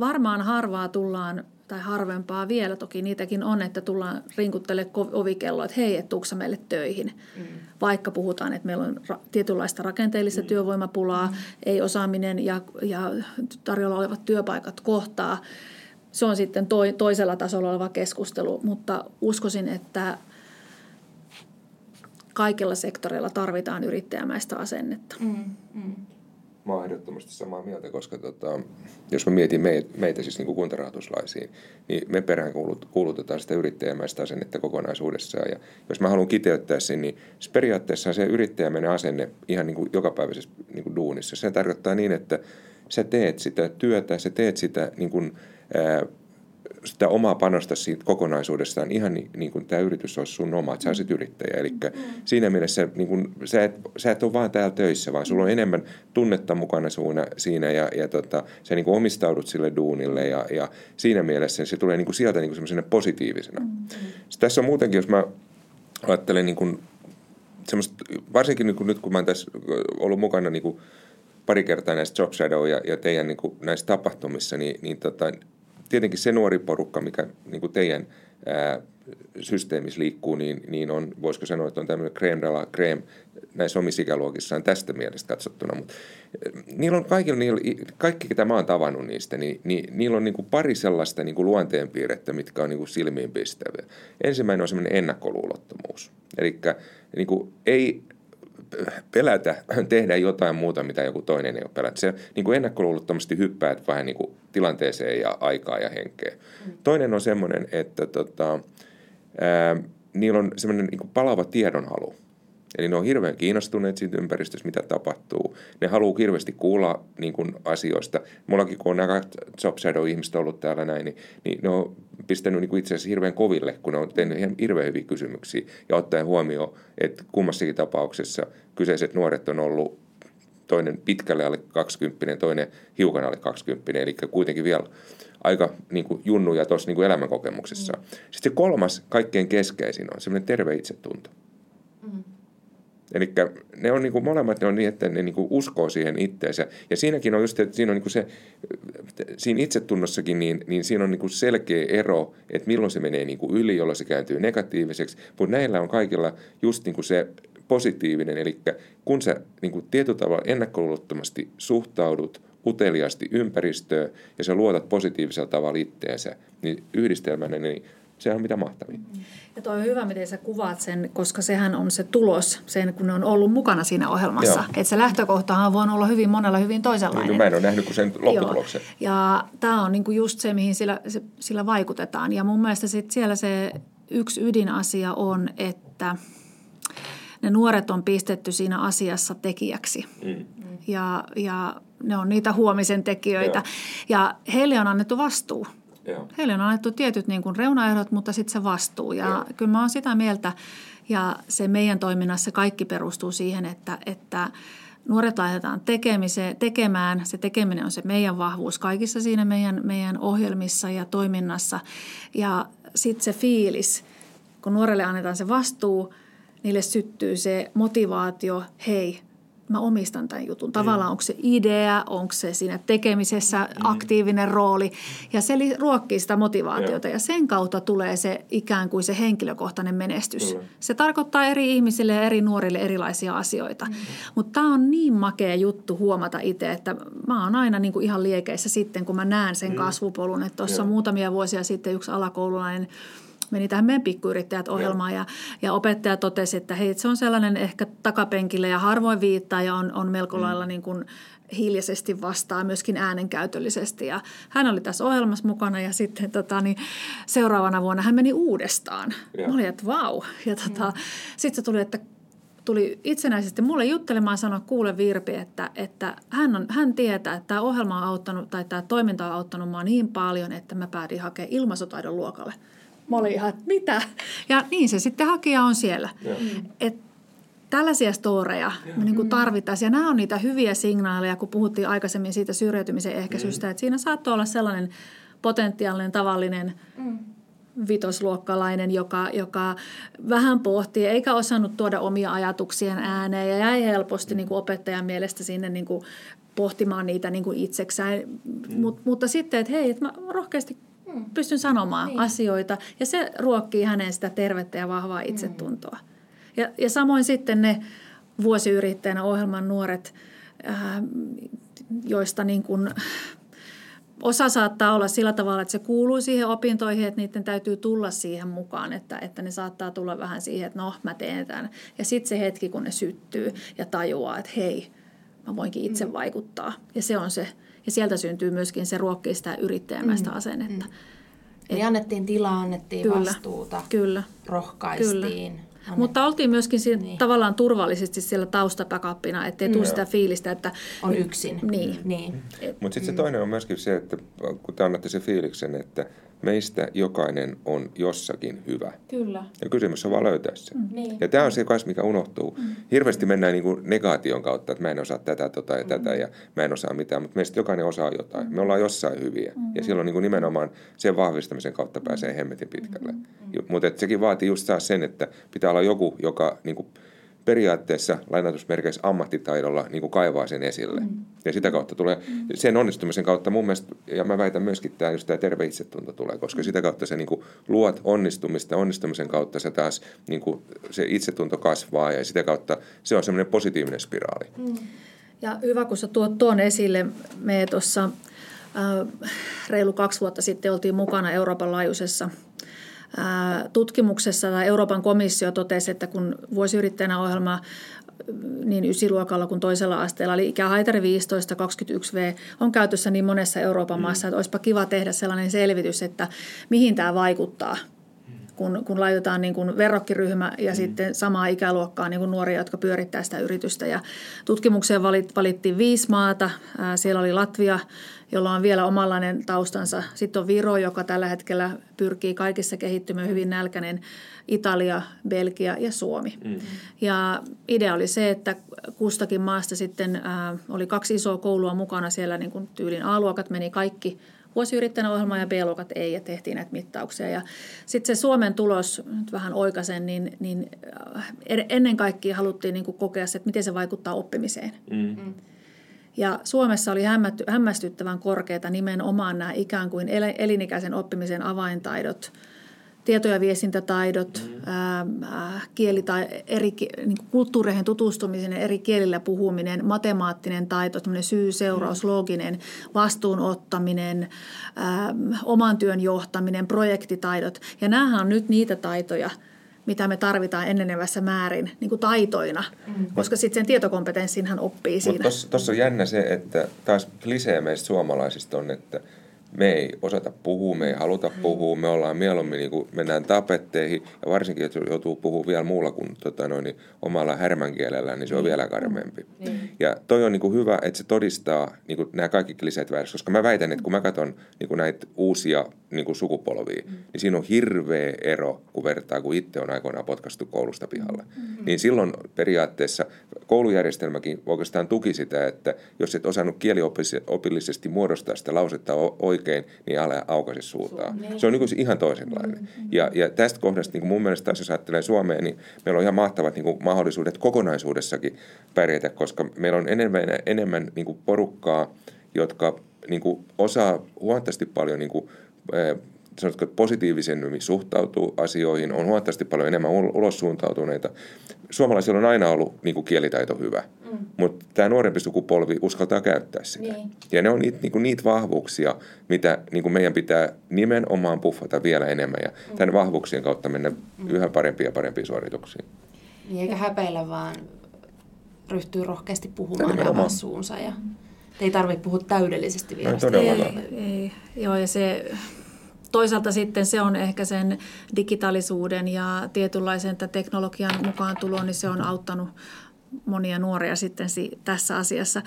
Varmaan harvaa tullaan, tai harvempaa vielä, toki niitäkin on, että tullaan rinkuttele ovikelloa, että hei, et tuuksa meille töihin. Mm. Vaikka puhutaan, että meillä on ra- tietynlaista rakenteellista mm. työvoimapulaa, mm. ei osaaminen ja, ja tarjolla olevat työpaikat kohtaa. Se on sitten toi, toisella tasolla oleva keskustelu, mutta uskoisin, että – kaikilla sektoreilla tarvitaan yrittäjämäistä asennetta. Mm, mm. Mä oon ehdottomasti samaa mieltä, koska tota, jos mä mietin meitä, meitä siis niin kuntarahoituslaisiin, niin me perään kuulutetaan sitä yrittäjämäistä asennetta kokonaisuudessaan. Ja jos mä haluan kiteyttää sen, niin se periaatteessa se yrittäjämäinen asenne ihan niin kuin jokapäiväisessä niin kuin duunissa. Se tarkoittaa niin, että sä teet sitä työtä, sä teet sitä niin kuin, ää, sitä omaa panosta siitä kokonaisuudestaan ihan niin, niin kuin tämä yritys olisi sun oma, että sä olisit yrittäjä. Eli mm. siinä mielessä niin kuin, sä, et, sä et ole vaan täällä töissä, vaan sulla on enemmän tunnetta mukana suuna, siinä ja, ja tota, sä niin kuin omistaudut sille duunille ja, ja siinä mielessä se tulee niin kuin sieltä niin kuin positiivisena. Mm. Tässä on muutenkin, jos mä ajattelen niin kuin semmoista, varsinkin niin kuin nyt kun mä oon tässä ollut mukana niin kuin pari kertaa näistä Job Shadow ja, ja teidän niin kuin näissä tapahtumissa, niin, niin tota, tietenkin se nuori porukka, mikä niin kuin teidän ää, systeemissä liikkuu, niin, niin on, voisiko sanoa, että on tämmöinen crème de la crème näissä omissa ikäluokissaan tästä mielestä katsottuna. Mutta niillä on kaikilla, niillä, kaikki, ketä mä oon tavannut niistä, niin, niin niillä on niin kuin pari sellaista niin kuin luonteenpiirrettä, mitkä on niin kuin silmiinpistäviä. Ensimmäinen on semmoinen ennakkoluulottomuus. Eli niin ei pelätä tehdä jotain muuta, mitä joku toinen ei ole pelätä. Se niin kuin ennakkoluulottomasti hyppäät vähän niin kuin tilanteeseen ja aikaa ja henkeä. Mm. Toinen on semmoinen, että tota, ää, niillä on semmoinen niin palava tiedonhalu. Eli ne on hirveän kiinnostuneet siitä ympäristöstä, mitä tapahtuu. Ne haluaa hirveästi kuulla niin kuin, asioista. Mullakin, kun on nämä Job Shadow-ihmiset ollut täällä näin, niin, niin ne on pistänyt niin kuin itse asiassa hirveän koville, kun ne on tehnyt ihan hirveän hyviä kysymyksiä. Ja ottaen huomioon, että kummassakin tapauksessa kyseiset nuoret on ollut toinen pitkälle alle 20, toinen hiukan alle 20, eli kuitenkin vielä aika niin kuin junnuja tuossa niin elämänkokemuksessa. Mm. Sitten se kolmas, kaikkein keskeisin on semmoinen terve itsetunto. Mm. Eli ne on niin kuin, molemmat ne on niin, että ne niin kuin uskoo siihen itteensä. Ja siinäkin on just, että siinä on niin kuin se, siinä itsetunnossakin, niin, niin siinä on niin kuin selkeä ero, että milloin se menee niin kuin yli, jolloin se kääntyy negatiiviseksi. Mutta näillä on kaikilla just niin kuin se positiivinen, eli kun sä niin kuin tietyllä tavalla ennakkoluulottomasti suhtaudut uteliaasti ympäristöön ja sä luotat positiivisella tavalla itteensä, niin yhdistelmänä niin se on mitä mahtavin. Ja toi on hyvä, miten sä kuvaat sen, koska sehän on se tulos, sen kun ne on ollut mukana siinä ohjelmassa. Että se lähtökohtahan voi olla hyvin monella hyvin toisenlainen. Niin, no mä en ole nähnyt kuin sen lopputuloksen. Joo. Ja tämä on niinku just se, mihin sillä, se, sillä vaikutetaan. Ja mun mielestä sit siellä se yksi ydinasia on, että ne nuoret on pistetty siinä asiassa tekijäksi. Mm. Ja, ja ne on niitä huomisen tekijöitä. Joo. Ja heille on annettu vastuu. Joo. Heille on annettu tietyt niin kuin reunaehdot, mutta sitten se vastuu. Ja Joo. kyllä mä oon sitä mieltä, ja se meidän toiminnassa kaikki perustuu siihen, että, että nuoret laitetaan tekemiseen, tekemään. Se tekeminen on se meidän vahvuus kaikissa siinä meidän, meidän ohjelmissa ja toiminnassa. Ja sitten se fiilis, kun nuorelle annetaan se vastuu, niille syttyy se motivaatio, hei, mä omistan tämän jutun. Tavallaan onko se idea, onko se siinä tekemisessä mm. aktiivinen rooli. Ja se ruokkii sitä motivaatiota ja sen kautta tulee se ikään kuin se henkilökohtainen menestys. Se tarkoittaa eri ihmisille ja eri nuorille erilaisia asioita. Mm. Mutta tämä on niin makea juttu huomata itse, että mä oon aina niin kuin ihan liekeissä sitten, kun mä näen sen mm. kasvupolun. Että tuossa muutamia vuosia sitten yksi alakoululainen – meni tähän meidän pikkuyrittäjät-ohjelmaan ja, ja opettaja totesi, että hei, se on sellainen ehkä takapenkille ja harvoin viittaa ja on, on melko mm. lailla niin kuin hiljaisesti vastaa myöskin äänenkäytöllisesti. Ja hän oli tässä ohjelmassa mukana ja sitten tota, niin seuraavana vuonna hän meni uudestaan. Ja. Mä olin, että vau. Ja tota, mm. sitten se tuli, että tuli itsenäisesti mulle juttelemaan ja sanoi, kuule Virpi, että, että hän, on, hän tietää, että tämä ohjelma on auttanut tai tämä toiminta on auttanut mua niin paljon, että mä päädin hakemaan ilmaisutaidon luokalle. Mä olin ihan, että mitä? Ja niin se sitten hakija on siellä. Et tällaisia storeja me niin kuin tarvittaisiin. Ja nämä on niitä hyviä signaaleja, kun puhuttiin aikaisemmin siitä syrjäytymisen ehkäisystä, mm. että siinä saattaa olla sellainen potentiaalinen tavallinen mm. vitosluokkalainen, joka, joka vähän pohtii eikä osannut tuoda omia ajatuksien ääneen ja jäi helposti niin kuin opettajan mielestä sinne niin kuin pohtimaan niitä niin kuin itseksään. Mm. Mut, mutta sitten, että hei, että mä rohkeasti mm. pystyn sanomaan niin. asioita ja se ruokkii hänen sitä tervettä ja vahvaa mm. itsetuntoa. Mm. Ja, ja samoin sitten ne vuosiyrittäjänä ohjelman nuoret, äh, joista niin kuin, osa saattaa olla sillä tavalla, että se kuuluu siihen opintoihin, että niiden täytyy tulla siihen mukaan, että, että ne saattaa tulla vähän siihen, että no mä teen tämän. Ja sitten se hetki, kun ne syttyy ja tajuaa, että hei, mä voinkin itse mm. vaikuttaa. Ja se on se ja sieltä syntyy myöskin se ruokkii sitä yrittäjämäistä mm. asennetta. Mm. Eli annettiin tilaa, annettiin kyllä, vastuuta, kyllä, rohkaistiin. Kyllä. Annet... Mutta oltiin myöskin siinä niin. tavallaan turvallisesti siellä taustapakappina, ettei tule sitä fiilistä, että... On yksin. Niin. niin. Mutta sitten se mm. toinen on myöskin se, että kun te annatte se fiiliksen, että meistä jokainen on jossakin hyvä. Kyllä. Ja kysymys on vaan löytää se. Mm. Niin. Ja tämä on se kanssa, mikä unohtuu. Mm. Hirveästi mennään niin kuin negaation kautta, että mä en osaa tätä, tota ja mm. tätä ja mä en osaa mitään, mutta meistä jokainen osaa jotain. Mm. Me ollaan jossain hyviä. Mm. Ja silloin niin kuin nimenomaan sen vahvistamisen kautta pääsee hemmetin pitkälle. Mm. Mutta sekin vaatii just sen, että pitää olla joku, joka niin kuin periaatteessa lainatusmerkeissä ammattitaidolla niin kuin kaivaa sen esille. Mm. Ja sitä kautta tulee, mm. sen onnistumisen kautta mun mielestä, ja mä väitän myöskin, että just tämä terve itsetunto tulee, koska sitä kautta se niin kuin luot onnistumista, onnistumisen kautta se taas niin kuin se itsetunto kasvaa ja sitä kautta se on semmoinen positiivinen spiraali. Mm. Ja hyvä, kun sä tuot tuon esille, me tuossa äh, reilu kaksi vuotta sitten oltiin mukana Euroopan laajuisessa tutkimuksessa tai Euroopan komissio totesi, että kun vuosiyrittäjänä ohjelma niin ysiluokalla kuin toisella asteella, eli ikähaitari 15-21V on käytössä niin monessa Euroopan maassa, että olisipa kiva tehdä sellainen selvitys, että mihin tämä vaikuttaa – kun, kun laitetaan niin kuin verrokkiryhmä ja mm. sitten samaa ikäluokkaa niin kuin nuoria, jotka pyörittää sitä yritystä. Ja tutkimukseen valit, valittiin viisi maata. Siellä oli Latvia, jolla on vielä omanlainen taustansa. Sitten on Viro, joka tällä hetkellä pyrkii kaikissa kehittymään hyvin nälkäinen. Italia, Belgia ja Suomi. Mm. Ja idea oli se, että kustakin maasta sitten äh, oli kaksi isoa koulua mukana siellä, niin kuin tyylin A-luokat meni kaikki – vuosiyrittäjän ohjelma ja B-luokat ei ja tehtiin näitä mittauksia. Ja sitten se Suomen tulos, nyt vähän oikaisen, niin, niin äh, ennen kaikkea haluttiin niin kuin kokea se, että miten se vaikuttaa oppimiseen. Mm. mm. Ja Suomessa oli hämmästyttävän korkeita nimenomaan nämä ikään kuin elinikäisen oppimisen avaintaidot – tieto- ja viestintätaidot, mm. ää, kieli tai eri niin kulttuureihin tutustumisen eri kielillä puhuminen, matemaattinen taito, syy-seuraus, mm. looginen, vastuunottaminen, ää, oman työn johtaminen, projektitaidot. Ja nämähän on nyt niitä taitoja, mitä me tarvitaan ennenevässä määrin niin kuin taitoina, mm. koska sitten sen tietokompetenssinhan oppii siinä. Mutta tuossa on jännä se, että taas klisee meistä suomalaisista on, että – me ei osata puhua, me ei haluta mm. puhua, me ollaan mieluummin, niin kuin mennään tapetteihin ja varsinkin, että joutuu puhumaan vielä muulla kuin tota noin, niin omalla härmänkielellä, niin se on mm. vielä karmeampi. Mm. Ja toi on niin kuin hyvä, että se todistaa niin kuin nämä kaikki kliseet väärässä, koska mä väitän, että kun mä katson niin kuin näitä uusia niin kuin sukupolvia, mm. niin siinä on hirveä ero, kun vertaa, kun itse on aikoinaan potkastu koulusta pihalle. Mm. Niin silloin periaatteessa koulujärjestelmäkin oikeastaan tuki sitä, että jos et osannut kieliopillisesti muodostaa sitä lausetta oikein, niin älä aukaisi suutaan. Se on niin ihan toisenlainen. Mm-hmm. Ja, ja tästä kohdasta niin kuin mun mielestä taas jos ajattelee Suomeen, niin meillä on ihan mahtavat niin kuin mahdollisuudet kokonaisuudessakin pärjätä, koska meillä on enemmän, enemmän niin kuin porukkaa, jotka niin kuin osaa huomattavasti paljon niin kuin, sanotko, positiivisemmin suhtautuu asioihin, on huomattavasti paljon enemmän ulos suuntautuneita. Suomalaisilla on aina ollut niin kuin kielitaito hyvä, mm. mutta tämä nuorempi sukupolvi uskaltaa käyttää sitä. Niin. Ja ne on niitä, niin kuin niitä vahvuuksia, mitä niin kuin meidän pitää nimenomaan puffata vielä enemmän ja mm. tämän vahvuuksien kautta mennä mm. yhä parempia ja parempiin suorituksiin. Niin eikä häpeillä, vaan ryhtyy rohkeasti puhumaan ja avaa suunsa. Ja ei tarvitse puhua täydellisesti vielä. No, ei, ei, joo, ja se toisaalta sitten se on ehkä sen digitaalisuuden ja tietynlaisen teknologian mukaan tulo, niin se on auttanut monia nuoria sitten tässä asiassa.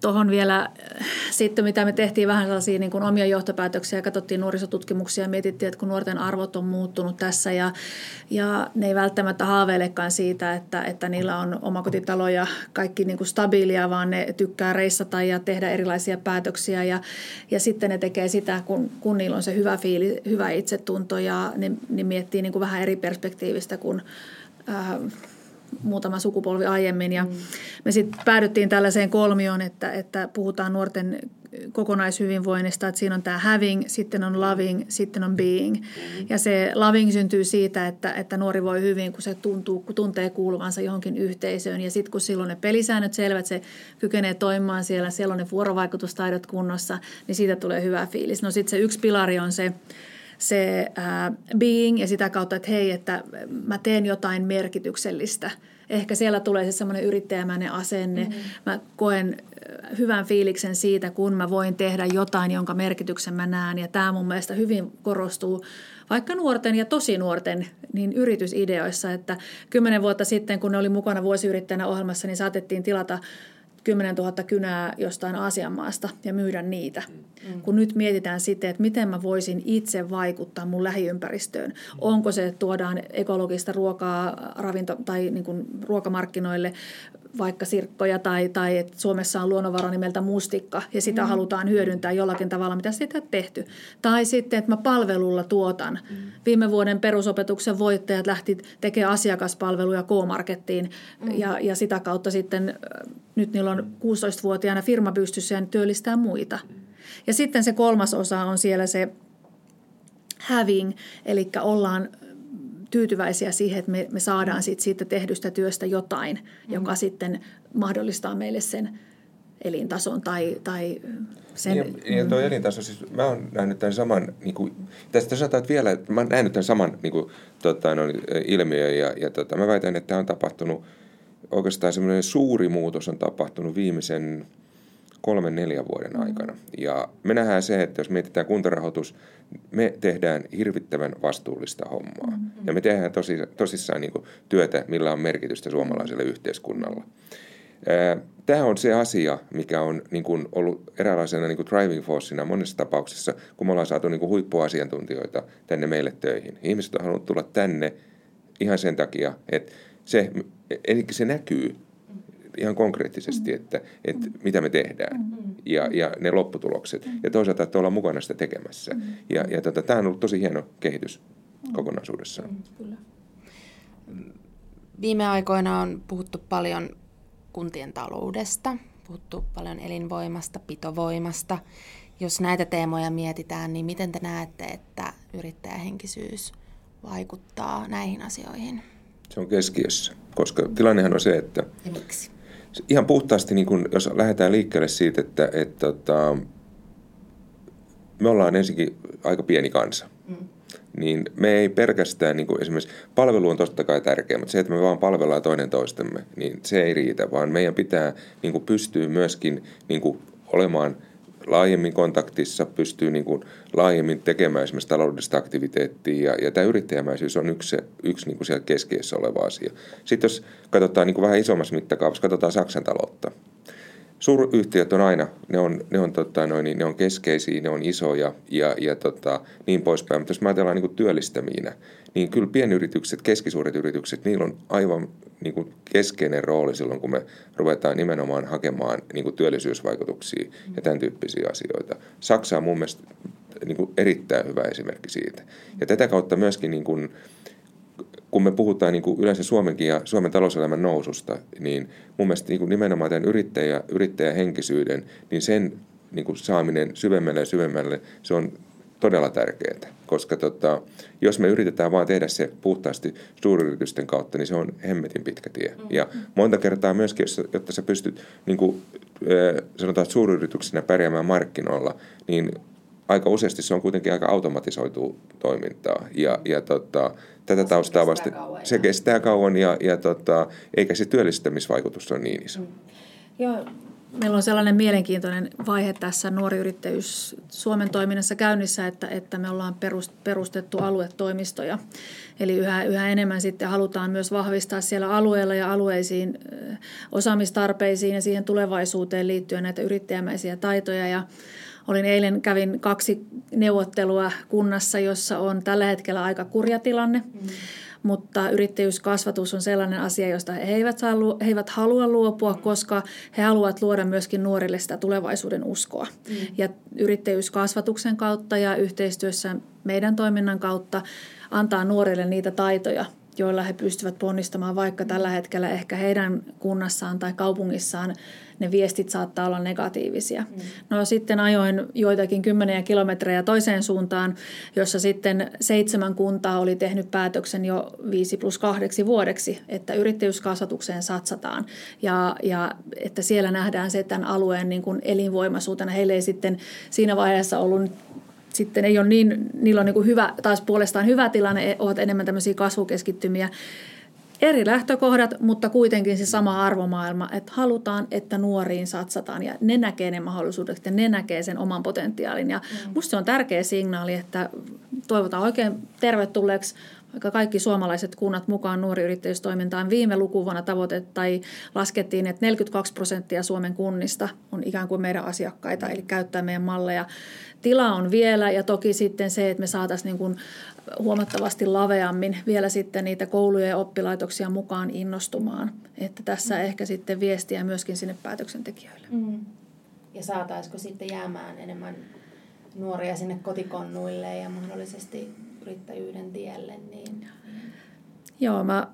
Tuohon vielä äh, sitten, mitä me tehtiin vähän sellaisia niin kuin omia johtopäätöksiä katsottiin nuorisotutkimuksia ja mietittiin, että kun nuorten arvot on muuttunut tässä ja, ja ne ei välttämättä haaveilekaan siitä, että, että niillä on omakotitalo ja kaikki niin kuin stabiilia, vaan ne tykkää reissata ja tehdä erilaisia päätöksiä ja, ja sitten ne tekee sitä, kun, kun niillä on se hyvä fiili, hyvä itsetunto ja ne, ne miettii niin kuin vähän eri perspektiivistä kuin äh, muutama sukupolvi aiemmin. Ja mm. me sitten päädyttiin tällaiseen kolmioon, että, että puhutaan nuorten kokonaishyvinvoinnista, että siinä on tämä having, sitten on loving, sitten on being. Mm. Ja se loving syntyy siitä, että, että nuori voi hyvin, kun se tuntuu, kun tuntee kuuluvansa johonkin yhteisöön. Ja sitten kun silloin ne pelisäännöt selvät, se kykenee toimimaan siellä, siellä on ne vuorovaikutustaidot kunnossa, niin siitä tulee hyvä fiilis. No sitten se yksi pilari on se se äh, being ja sitä kautta, että hei, että mä teen jotain merkityksellistä. Ehkä siellä tulee se semmoinen yrittäjämäinen asenne. Mm-hmm. Mä koen hyvän fiiliksen siitä, kun mä voin tehdä jotain, jonka merkityksen mä näen. Ja tämä mun mielestä hyvin korostuu vaikka nuorten ja tosi nuorten niin yritysideoissa, että kymmenen vuotta sitten, kun ne oli mukana vuosiyrittäjänä ohjelmassa, niin saatettiin tilata 10 000 kynää jostain Aasian maasta ja myydä niitä. Mm. Kun nyt mietitään sitten, että miten mä voisin itse vaikuttaa mun lähiympäristöön. Onko se, että tuodaan ekologista ruokaa ravinto- tai niin kuin ruokamarkkinoille vaikka sirkkoja tai, tai että Suomessa on luonnonvara nimeltä mustikka ja sitä mm. halutaan hyödyntää jollakin tavalla, mitä sitä on tehty. Tai sitten, että mä palvelulla tuotan. Mm. Viime vuoden perusopetuksen voittajat lähti tekemään asiakaspalveluja K-markettiin mm. ja, ja sitä kautta sitten nyt niillä on 16-vuotiaana firma pystyssä ja työllistää muita. Ja sitten se kolmas osa on siellä se having, eli ollaan tyytyväisiä siihen, että me, me saadaan siitä, siitä tehdystä työstä jotain, mm. joka sitten mahdollistaa meille sen elintason tai, tai sen... Ja, ja tuo elintaso, siis mä oon nähnyt tämän saman, niin kuin, tästä sanotaan vielä, että mä oon nähnyt tämän saman niin kuin, tota, no, ilmiön ja, ja tota, mä väitän, että tämä on tapahtunut, oikeastaan semmoinen suuri muutos on tapahtunut viimeisen kolmen, neljän vuoden mm. aikana. Ja me nähdään se, että jos mietitään kuntarahoitus, me tehdään hirvittävän vastuullista hommaa. Mm-hmm. Ja me tehdään tosi, tosissaan niin työtä, millä on merkitystä suomalaiselle yhteiskunnalle. Tämä on se asia, mikä on niin kuin ollut eräänlaisena niin kuin driving forceina monessa tapauksessa, kun me ollaan saatu niin kuin huippuasiantuntijoita tänne meille töihin. Ihmiset on halunnut tulla tänne ihan sen takia, että se, eli se näkyy ihan konkreettisesti, että, että mitä me tehdään ja, ja ne lopputulokset. Ja toisaalta, että ollaan mukana sitä tekemässä. Ja, ja tota, tämä on ollut tosi hieno kehitys kokonaisuudessaan. Kyllä. Viime aikoina on puhuttu paljon kuntien taloudesta, puhuttu paljon elinvoimasta, pitovoimasta. Jos näitä teemoja mietitään, niin miten te näette, että yrittäjähenkisyys vaikuttaa näihin asioihin? Se on keskiössä, koska tilannehan on se, että... Ja miksi? Ihan puhtaasti, niin kun, jos lähdetään liikkeelle siitä, että, että, että tota, me ollaan ensinnäkin aika pieni kansa. Mm niin me ei pelkästään, niin kuin esimerkiksi palvelu on totta kai tärkeä, mutta se, että me vaan palvellaan toinen toistemme, niin se ei riitä, vaan meidän pitää niin kuin pystyä myöskin niin kuin olemaan laajemmin kontaktissa, pystyy niin kuin laajemmin tekemään esimerkiksi taloudellista aktiviteettia, ja, ja tämä yrittäjämäisyys on yksi, yksi niin kuin siellä keskiössä oleva asia. Sitten jos katsotaan niin kuin vähän isommassa mittakaavassa, katsotaan Saksan taloutta, Suuryhtiöt on aina, ne on, ne on, tota, noin, niin ne on keskeisiä, ne on isoja ja, ja tota, niin poispäin. Mutta jos me ajatellaan niin työllistämiinä, niin kyllä pienyritykset, keskisuuret yritykset, niillä on aivan niin kuin keskeinen rooli silloin, kun me ruvetaan nimenomaan hakemaan niin kuin työllisyysvaikutuksia ja tämän tyyppisiä asioita. Saksa on mun mielestä niin kuin erittäin hyvä esimerkki siitä. Ja tätä kautta myöskin niin kuin, kun me puhutaan niin kuin yleensä Suomenkin ja Suomen talouselämän noususta, niin mun mielestä niin kuin nimenomaan tämän yrittäjä, yrittäjähenkisyyden, niin sen niin kuin saaminen syvemmälle ja syvemmälle, se on todella tärkeää, koska tota, jos me yritetään vaan tehdä se puhtaasti suuryritysten kautta, niin se on hemmetin pitkä tie. Mm. Ja monta kertaa myöskin, jos, jotta sä pystyt niin kuin, sanotaan, että suuryrityksenä pärjäämään markkinoilla, niin aika useasti se on kuitenkin aika automatisoitu toimintaa. Ja, ja tota, tätä taustaa vasta se kestää kauan ja, ja tota, eikä se työllistämisvaikutus ole niin iso. Mm. Joo, Meillä on sellainen mielenkiintoinen vaihe tässä nuori yrittäjyys Suomen toiminnassa käynnissä, että, että me ollaan perustettu aluetoimistoja. Eli yhä, yhä enemmän sitten halutaan myös vahvistaa siellä alueella ja alueisiin osaamistarpeisiin ja siihen tulevaisuuteen liittyen näitä yrittäjämäisiä taitoja. Ja Olin eilen, kävin kaksi neuvottelua kunnassa, jossa on tällä hetkellä aika kurja tilanne. Mm. Mutta yrittäjyyskasvatus on sellainen asia, josta he eivät, saa, he eivät halua luopua, koska he haluavat luoda myöskin nuorille sitä tulevaisuuden uskoa. Mm. Ja yrittäjyyskasvatuksen kautta ja yhteistyössä meidän toiminnan kautta antaa nuorille niitä taitoja, joilla he pystyvät ponnistamaan, vaikka tällä hetkellä ehkä heidän kunnassaan tai kaupungissaan ne viestit saattaa olla negatiivisia. Mm. No sitten ajoin joitakin kymmeniä kilometrejä toiseen suuntaan, jossa sitten seitsemän kuntaa oli tehnyt päätöksen jo viisi plus kahdeksi vuodeksi, että yrittäjyyskasvatukseen satsataan ja, ja että siellä nähdään se tämän alueen niin kuin elinvoimaisuutena. Heille ei sitten siinä vaiheessa ollut sitten ei ole niin, niillä on niin kuin hyvä, taas puolestaan hyvä tilanne, ovat enemmän tämmöisiä kasvukeskittymiä. Eri lähtökohdat, mutta kuitenkin se sama arvomaailma, että halutaan, että nuoriin satsataan ja ne näkee ne mahdollisuudet ja ne näkee sen oman potentiaalin. Ja mm. musta se on tärkeä signaali, että toivotaan oikein tervetulleeksi kaikki suomalaiset kunnat mukaan nuoriyrittäjyystoimintaan. Viime lukuvuonna tavoite tai laskettiin, että 42 prosenttia Suomen kunnista on ikään kuin meidän asiakkaita, eli käyttää meidän malleja. Tila on vielä ja toki sitten se, että me saataisiin niin kuin huomattavasti laveammin vielä sitten niitä kouluja ja oppilaitoksia mukaan innostumaan. Että tässä mm. ehkä sitten viestiä myöskin sinne päätöksentekijöille. Mm. Ja saataisiko sitten jäämään enemmän nuoria sinne kotikonnuille ja mahdollisesti yrittäjyyden tielle? Niin, Joo, mä,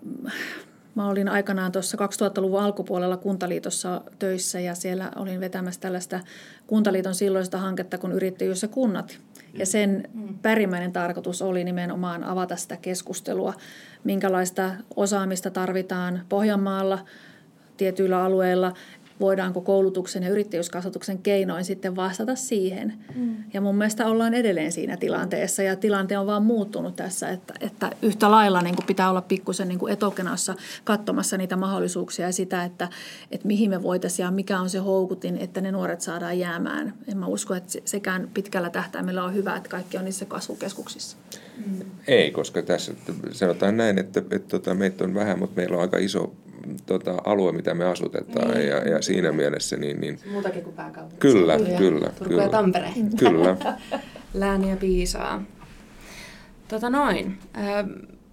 mä olin aikanaan tuossa 2000-luvun alkupuolella Kuntaliitossa töissä ja siellä olin vetämässä tällaista Kuntaliiton silloista hanketta kuin yrittäjyys ja kunnat. Ja sen mm. pärimmäinen tarkoitus oli nimenomaan avata sitä keskustelua, minkälaista osaamista tarvitaan Pohjanmaalla tietyillä alueilla voidaanko koulutuksen ja yrittäjyyskasvatuksen keinoin sitten vastata siihen. Mm. Ja mun mielestä ollaan edelleen siinä tilanteessa ja tilante on vaan muuttunut tässä, että, että yhtä lailla niin kuin pitää olla pikkusen niin etokenassa katsomassa niitä mahdollisuuksia ja sitä, että, että mihin me voitaisiin ja mikä on se houkutin, että ne nuoret saadaan jäämään. En mä usko, että sekään pitkällä tähtäimellä on hyvä, että kaikki on niissä kasvukeskuksissa. Mm. Ei, koska tässä sanotaan näin, että, että, että tota, meitä on vähän, mutta meillä on aika iso tota, alue, mitä me asutetaan niin. ja, ja siinä mielessä niin... niin Muutakin kuin pääkaupunki. Kyllä, Turku kyllä. Turku kyllä. ja Tampere. Kyllä. Lääniä piisaa. Tota noin.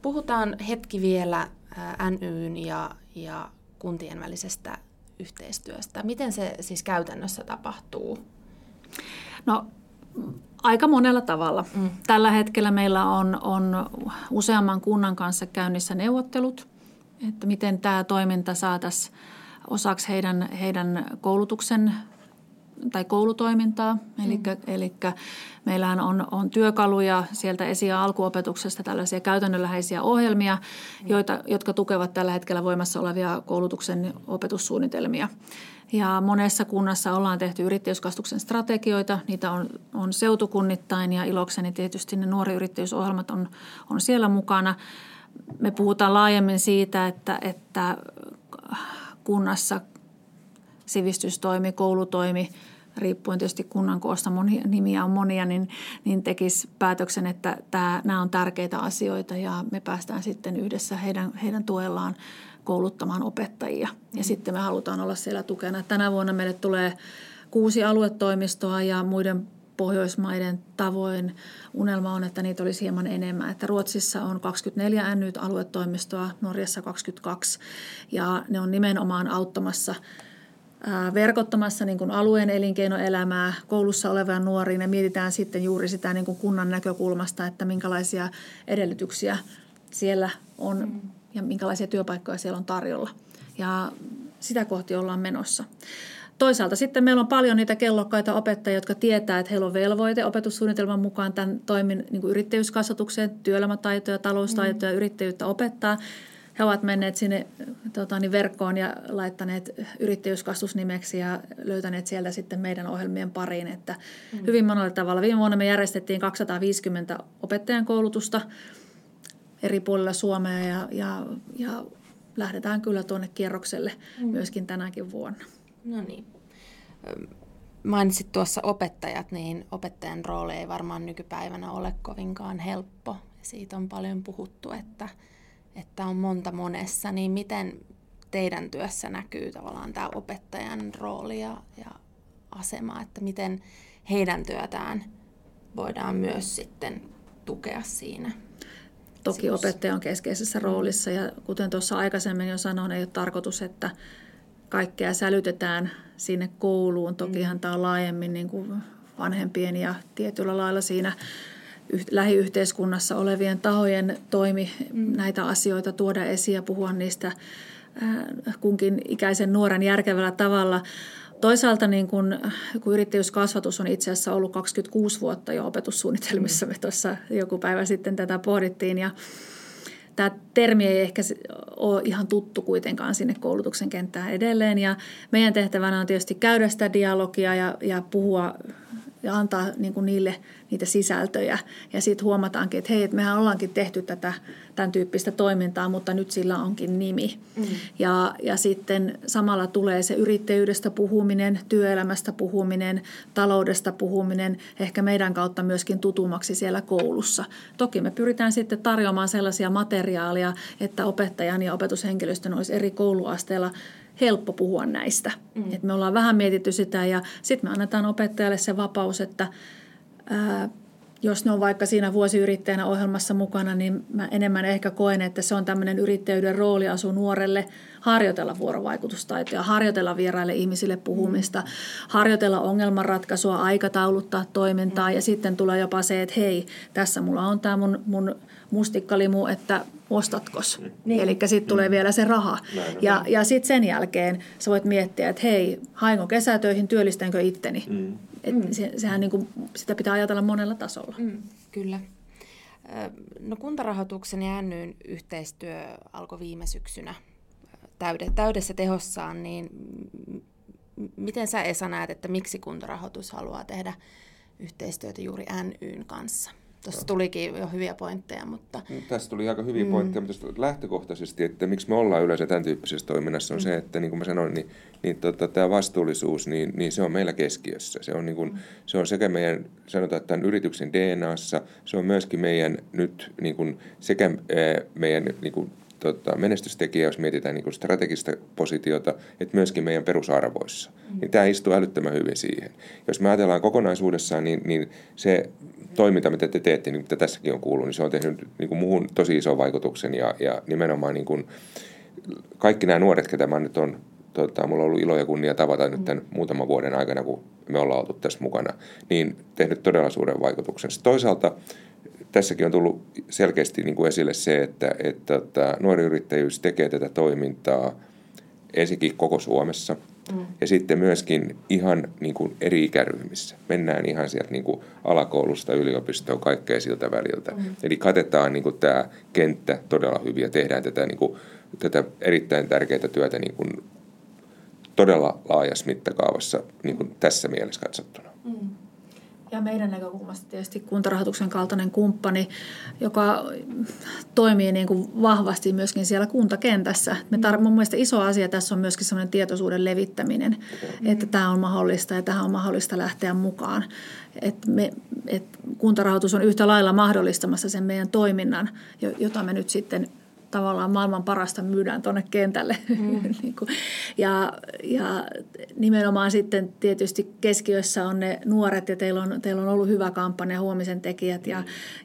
Puhutaan hetki vielä NYn ja, ja kuntien välisestä yhteistyöstä. Miten se siis käytännössä tapahtuu? No Aika monella tavalla. Mm. Tällä hetkellä meillä on, on useamman kunnan kanssa käynnissä neuvottelut että miten tämä toiminta saataisiin osaksi heidän, heidän koulutuksen tai koulutoimintaa. Eli, mm. eli meillähän on, on työkaluja sieltä esi- ja alkuopetuksesta tällaisia käytännönläheisiä ohjelmia, mm. joita, jotka tukevat tällä hetkellä voimassa olevia koulutuksen opetussuunnitelmia. Ja monessa kunnassa ollaan tehty yrittäjyyskastuksen strategioita. Niitä on, on seutukunnittain ja ilokseni tietysti ne nuori yrittäjyysohjelmat on, on siellä mukana – me puhutaan laajemmin siitä, että, että kunnassa sivistystoimi, koulutoimi, riippuen tietysti kunnan koosta, monia, nimiä on monia, niin, niin tekisi päätöksen, että tämä, nämä on tärkeitä asioita ja me päästään sitten yhdessä heidän, heidän tuellaan kouluttamaan opettajia. Ja mm. sitten me halutaan olla siellä tukena. Tänä vuonna meille tulee kuusi aluetoimistoa ja muiden Pohjoismaiden tavoin unelma on, että niitä olisi hieman enemmän. Että Ruotsissa on 24 nyt aluetoimistoa, Norjassa 22 ja ne on nimenomaan auttamassa verkottamassa niin kuin alueen elinkeinoelämää, koulussa olevia nuoria. Ne mietitään sitten juuri sitä niin kuin kunnan näkökulmasta, että minkälaisia edellytyksiä siellä on mm. ja minkälaisia työpaikkoja siellä on tarjolla. Ja sitä kohti ollaan menossa. Toisaalta sitten meillä on paljon niitä kellokkaita opettajia, jotka tietää, että heillä on velvoite opetussuunnitelman mukaan tämän toimin niin yrittäjyyskasvatukseen, työelämätaitoja, taloustaitoja, mm. yrittäjyyttä opettaa. He ovat menneet sinne tota, niin verkkoon ja laittaneet yrittäjyyskasvusnimeksi ja löytäneet sieltä sitten meidän ohjelmien pariin. Että mm. Hyvin monella tavalla. Viime vuonna me järjestettiin 250 opettajan koulutusta eri puolilla Suomea ja, ja, ja lähdetään kyllä tuonne kierrokselle mm. myöskin tänäkin vuonna. No niin. Mainitsit tuossa opettajat, niin opettajan rooli ei varmaan nykypäivänä ole kovinkaan helppo. Siitä on paljon puhuttu, että, että on monta monessa. Niin miten teidän työssä näkyy tavallaan tämä opettajan rooli ja, ja asema, että miten heidän työtään voidaan myös sitten tukea siinä? Toki opettaja on keskeisessä roolissa ja kuten tuossa aikaisemmin jo sanoin, ei ole tarkoitus, että kaikkea sälytetään sinne kouluun. Tokihan mm. tämä on laajemmin niin kuin vanhempien ja tietyllä lailla siinä lähiyhteiskunnassa olevien tahojen toimi mm. näitä asioita tuoda esiin ja puhua niistä kunkin ikäisen nuoren järkevällä tavalla. Toisaalta niin kun, kun yrittäjyyskasvatus on itse asiassa ollut 26 vuotta jo opetussuunnitelmissa, me tuossa joku päivä sitten tätä pohdittiin ja tämä termi ei ehkä ole ihan tuttu kuitenkaan sinne koulutuksen kenttään edelleen. Ja meidän tehtävänä on tietysti käydä sitä dialogia ja, ja puhua ja antaa niin kuin niille niitä sisältöjä. Ja sitten huomataankin, että hei, että mehän ollaankin tehty tätä tämän tyyppistä toimintaa, mutta nyt sillä onkin nimi. Mm. Ja, ja sitten samalla tulee se yrittäjyydestä puhuminen, työelämästä puhuminen, taloudesta puhuminen, ehkä meidän kautta myöskin tutummaksi siellä koulussa. Toki me pyritään sitten tarjoamaan sellaisia materiaalia, että opettajan ja opetushenkilöstön olisi eri kouluasteella helppo puhua näistä. Mm. Et me ollaan vähän mietitty sitä ja sitten me annetaan opettajalle se vapaus, että ää, jos ne on vaikka siinä vuosiyrittäjänä ohjelmassa mukana, niin mä enemmän ehkä koen, että se on tämmöinen yrittäjyyden rooliasu nuorelle harjoitella vuorovaikutustaitoja, harjoitella vieraille ihmisille puhumista, mm. harjoitella ongelmanratkaisua, aikatauluttaa toimintaa mm. ja sitten tulee jopa se, että hei, tässä mulla on tämä mun, mun mustikkalimu, että ostatkos. Mm. Niin. Eli sitten tulee mm. vielä se raha. Näin, ja näin. ja sitten sen jälkeen sä voit miettiä, että hei, hainko kesätöihin, työllistänkö itteni? Mm. Et mm. se, sehän niin kuin, sitä pitää ajatella monella tasolla. Mm, kyllä. No kuntarahoituksen ja NYn yhteistyö alkoi viime syksynä täydessä tehossaan, niin miten sä Esa näet, että miksi kuntarahoitus haluaa tehdä yhteistyötä juuri NYn kanssa? Tuossa tulikin jo hyviä pointteja, mutta... No, tässä tuli aika hyviä mm. pointteja, mutta lähtökohtaisesti, että miksi me ollaan yleensä tämän tyyppisessä toiminnassa, on mm. se, että niin kuin mä sanoin, niin, niin tota, tämä vastuullisuus, niin, niin se on meillä keskiössä. Se on, niin kuin, mm. se on sekä meidän, sanotaan, että tämän yrityksen DNAssa, se on myöskin meidän nyt niin kuin, sekä meidän niin kuin, tota, menestystekijä, jos mietitään niin kuin strategista positiota, että myöskin meidän perusarvoissa. Mm. Niin tämä istuu älyttömän hyvin siihen. Jos me ajatellaan kokonaisuudessaan, niin, niin se toiminta, mitä te teette, niin mitä tässäkin on kuullut, niin se on tehnyt niin kuin muuhun tosi ison vaikutuksen ja, ja nimenomaan niin kuin kaikki nämä nuoret, ketä mä nyt on, tota, mulla on ollut ilo ja kunnia tavata nyt tämän muutaman vuoden aikana, kun me ollaan oltu tässä mukana, niin tehnyt todella suuren vaikutuksen. Sitten toisaalta tässäkin on tullut selkeästi niin kuin esille se, että, että, että tota, nuori yrittäjyys tekee tätä toimintaa ensinnäkin koko Suomessa – Mm. Ja sitten myöskin ihan niin kuin eri ikäryhmissä. Mennään ihan sieltä niin kuin alakoulusta yliopistoon, kaikkea siltä väliltä. Mm. Eli katetaan niin kuin tämä kenttä todella hyvin ja tehdään tätä, niin kuin, tätä erittäin tärkeää työtä niin kuin todella laajassa mittakaavassa niin kuin tässä mielessä katsottuna. Mm ja meidän näkökulmasta tietysti kuntarahoituksen kaltainen kumppani, joka toimii niin kuin vahvasti myöskin siellä kuntakentässä. Me tar- mun mielestä iso asia tässä on myöskin sellainen tietoisuuden levittäminen, mm-hmm. että tämä on mahdollista ja tähän on mahdollista lähteä mukaan. Et me, et kuntarahoitus on yhtä lailla mahdollistamassa sen meidän toiminnan, jota me nyt sitten tavallaan maailman parasta myydään tuonne kentälle. Mm. Niin ja, ja nimenomaan sitten tietysti keskiössä on ne nuoret ja teillä on, teillä on ollut hyvä kampanja Huomisen tekijät ja,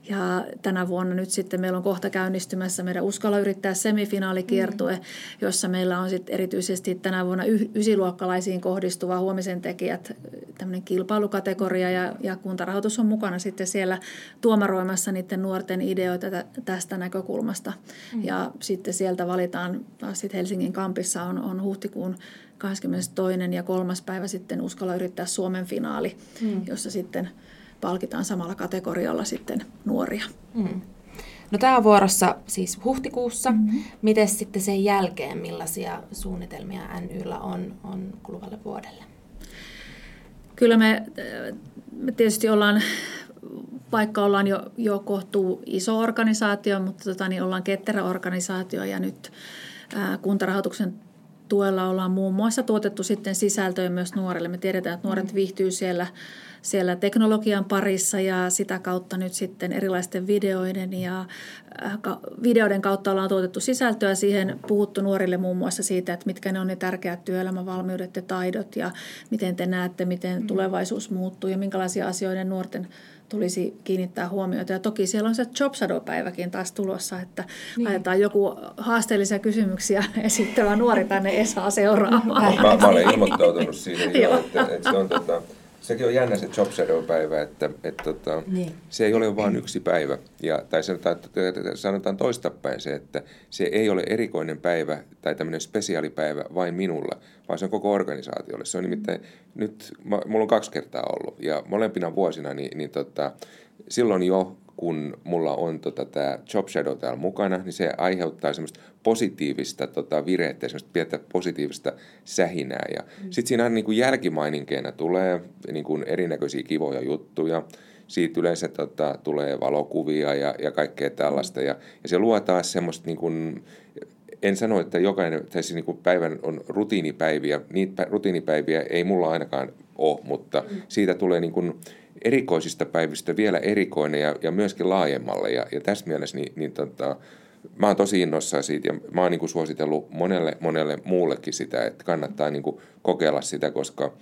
ja tänä vuonna nyt sitten meillä on kohta käynnistymässä meidän Uskalla yrittää semifinaalikiertue, mm. jossa meillä on sitten erityisesti tänä vuonna y- ysiluokkalaisiin kohdistuva Huomisen tekijät tämmöinen kilpailukategoria ja, ja kuntarahoitus on mukana sitten siellä tuomaroimassa niiden nuorten ideoita tästä näkökulmasta. Mm. Ja sitten sieltä valitaan taas sitten Helsingin kampissa on, on huhtikuun 22. ja kolmas päivä sitten Uskalla yrittää Suomen finaali, mm. jossa sitten palkitaan samalla kategorialla sitten nuoria. Mm. No tämä on vuorossa siis huhtikuussa. Mm-hmm. Miten sitten sen jälkeen, millaisia suunnitelmia NYllä on, on kuluvalle vuodelle? Kyllä me, me tietysti ollaan vaikka ollaan jo, jo kohtuu iso organisaatio, mutta tota, niin ollaan ketterä organisaatio ja nyt ää, kuntarahoituksen tuella ollaan muun muassa tuotettu sitten sisältöjä myös nuorille. Me tiedetään, että nuoret mm. viihtyy siellä, siellä teknologian parissa ja sitä kautta nyt sitten erilaisten videoiden ja videoiden kautta ollaan tuotettu sisältöä siihen, puhuttu nuorille muun muassa siitä, että mitkä ne on ne tärkeät työelämävalmiudet ja taidot ja miten te näette, miten mm. tulevaisuus muuttuu ja minkälaisia asioita nuorten tulisi kiinnittää huomiota. Ja toki siellä on se Job päiväkin taas tulossa, että niin. laitetaan joku haasteellisia kysymyksiä esittävä nuori tänne Esaa seuraamaan. Mä, mä olen ilmoittautunut siihen jo, että, että se on tota, sekin on jännä se Job Shadow-päivä, että, että tota, niin. se ei ole vain yksi päivä. Ja, tai sanotaan, sanotaan toistapäin se, että se ei ole erikoinen päivä tai tämmöinen spesiaalipäivä vain minulla, vaan se on koko organisaatiolle. Se on nimittäin, nyt mulla on kaksi kertaa ollut ja molempina vuosina, niin, niin tota, silloin jo kun mulla on tota, tämä Job Shadow täällä mukana, niin se aiheuttaa semmoista positiivista tota, virettä, semmoista pientä positiivista sähinää. Ja mm. sitten siinä niin kuin jälkimaininkeena tulee niin kuin erinäköisiä kivoja juttuja. Siitä yleensä tota, tulee valokuvia ja, ja kaikkea tällaista. Ja, ja se luo taas semmoista niin kuin, en sano, että jokainen, tai siis niin kuin päivän on rutiinipäiviä. Niitä rutiinipäiviä ei mulla ainakaan ole, mutta mm. siitä tulee niin kuin erikoisista päivistä vielä erikoinen ja, ja myöskin laajemmalle. Ja, ja tässä mielessä niin, niin tota, mä oon tosi innoissaan siitä ja mä oon niin kuin suositellut monelle, monelle muullekin sitä, että kannattaa niin kuin kokeilla sitä, koska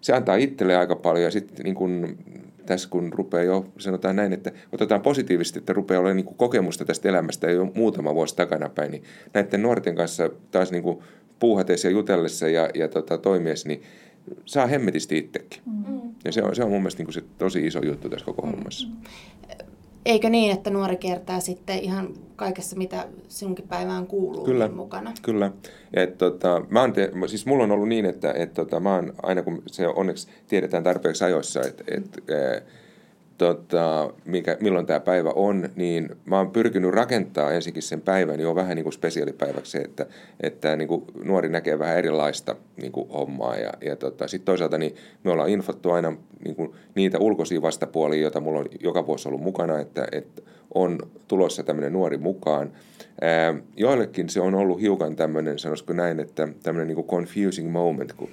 se antaa itselle aika paljon ja sitten niin kuin tässä kun rupeaa jo, sanotaan näin, että otetaan positiivisesti, että rupeaa olemaan niin kuin kokemusta tästä elämästä jo muutama vuosi takanapäin, niin näiden nuorten kanssa taas niin kuin puuhatessa ja jutellessa ja, ja tota, toimiessa, niin saa hemmetisti itsekin. Mm. Ja se on, se on mun mielestä niin kuin se tosi iso juttu tässä koko mm. hommassa. Eikö niin, että nuori kiertää sitten ihan kaikessa, mitä sinunkin päivään kuuluu kyllä, mukana? Kyllä. Et, tota, mä oon te, siis mulla on ollut niin, että et, tota, mä oon, aina kun se onneksi tiedetään tarpeeksi ajoissa, että et, et, tota, mikä, milloin tämä päivä on, niin mä oon pyrkinyt rakentaa ensinnäkin sen päivän jo vähän niin kuin spesiaalipäiväksi, että, että niin kuin nuori näkee vähän erilaista niin kuin hommaa. Ja, ja tota, sitten toisaalta niin me ollaan infottu aina niin kuin niitä ulkoisia vastapuolia, joita mulla on joka vuosi ollut mukana, että, että on tulossa tämmöinen nuori mukaan. Ää, joillekin se on ollut hiukan tämmöinen, sanoisiko näin, että tämmöinen niin kuin confusing moment, kun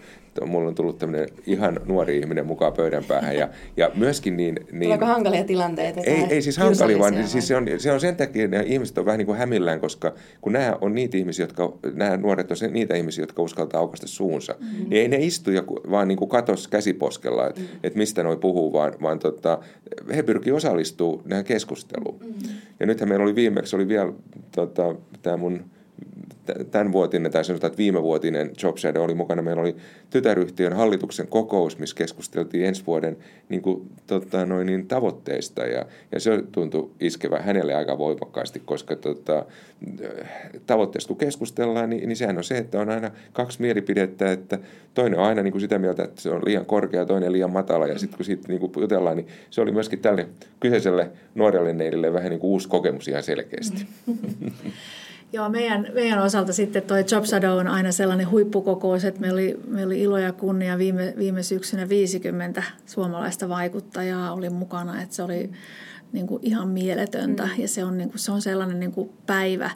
mulla on tullut tämmöinen ihan nuori ihminen mukaan pöydän päähän. Ja, ja myöskin niin... niin Tuleeko hankalia tilanteita? Ei, ei siis hankalia, vaan vai? siis se, on, se on sen takia, että ihmiset on vähän niin kuin hämillään, koska kun nämä on niitä ihmisiä, jotka, nämä nuoret on niitä ihmisiä, jotka uskaltaa aukaista suunsa, mm-hmm. niin ei ne istu ja vaan niin kuin katos käsiposkella, että mm-hmm. et mistä noi puhuu, vaan, vaan tota, he pyrkii osallistumaan tähän keskusteluun. Mm-hmm. Ja nythän meillä oli viimeksi, oli vielä tota, tämä mun tämänvuotinen tai sanotaan, että viimevuotinen Job Shadow oli mukana. Meillä oli tytäryhtiön hallituksen kokous, missä keskusteltiin ensi vuoden niin kuin, tota, noin, niin, tavoitteista ja, ja se tuntui iskevän hänelle aika voimakkaasti, koska tota, tavoitteesta kun keskustellaan, niin, niin sehän on se, että on aina kaksi mielipidettä, että toinen on aina niin kuin sitä mieltä, että se on liian korkea, toinen liian matala ja sitten kun siitä niin kuin jutellaan, niin se oli myöskin tälle kyseiselle nuorelle neidille vähän niin kuin uusi kokemus ihan selkeästi. Joo, meidän, meidän osalta sitten tuo Job Shadow on aina sellainen huippukokous, että meillä oli, meillä oli ilo ja kunnia viime, viime syksynä 50 suomalaista vaikuttajaa oli mukana, että se oli niin kuin ihan mieletöntä mm. ja se on, niin kuin, se on sellainen niin kuin päivä,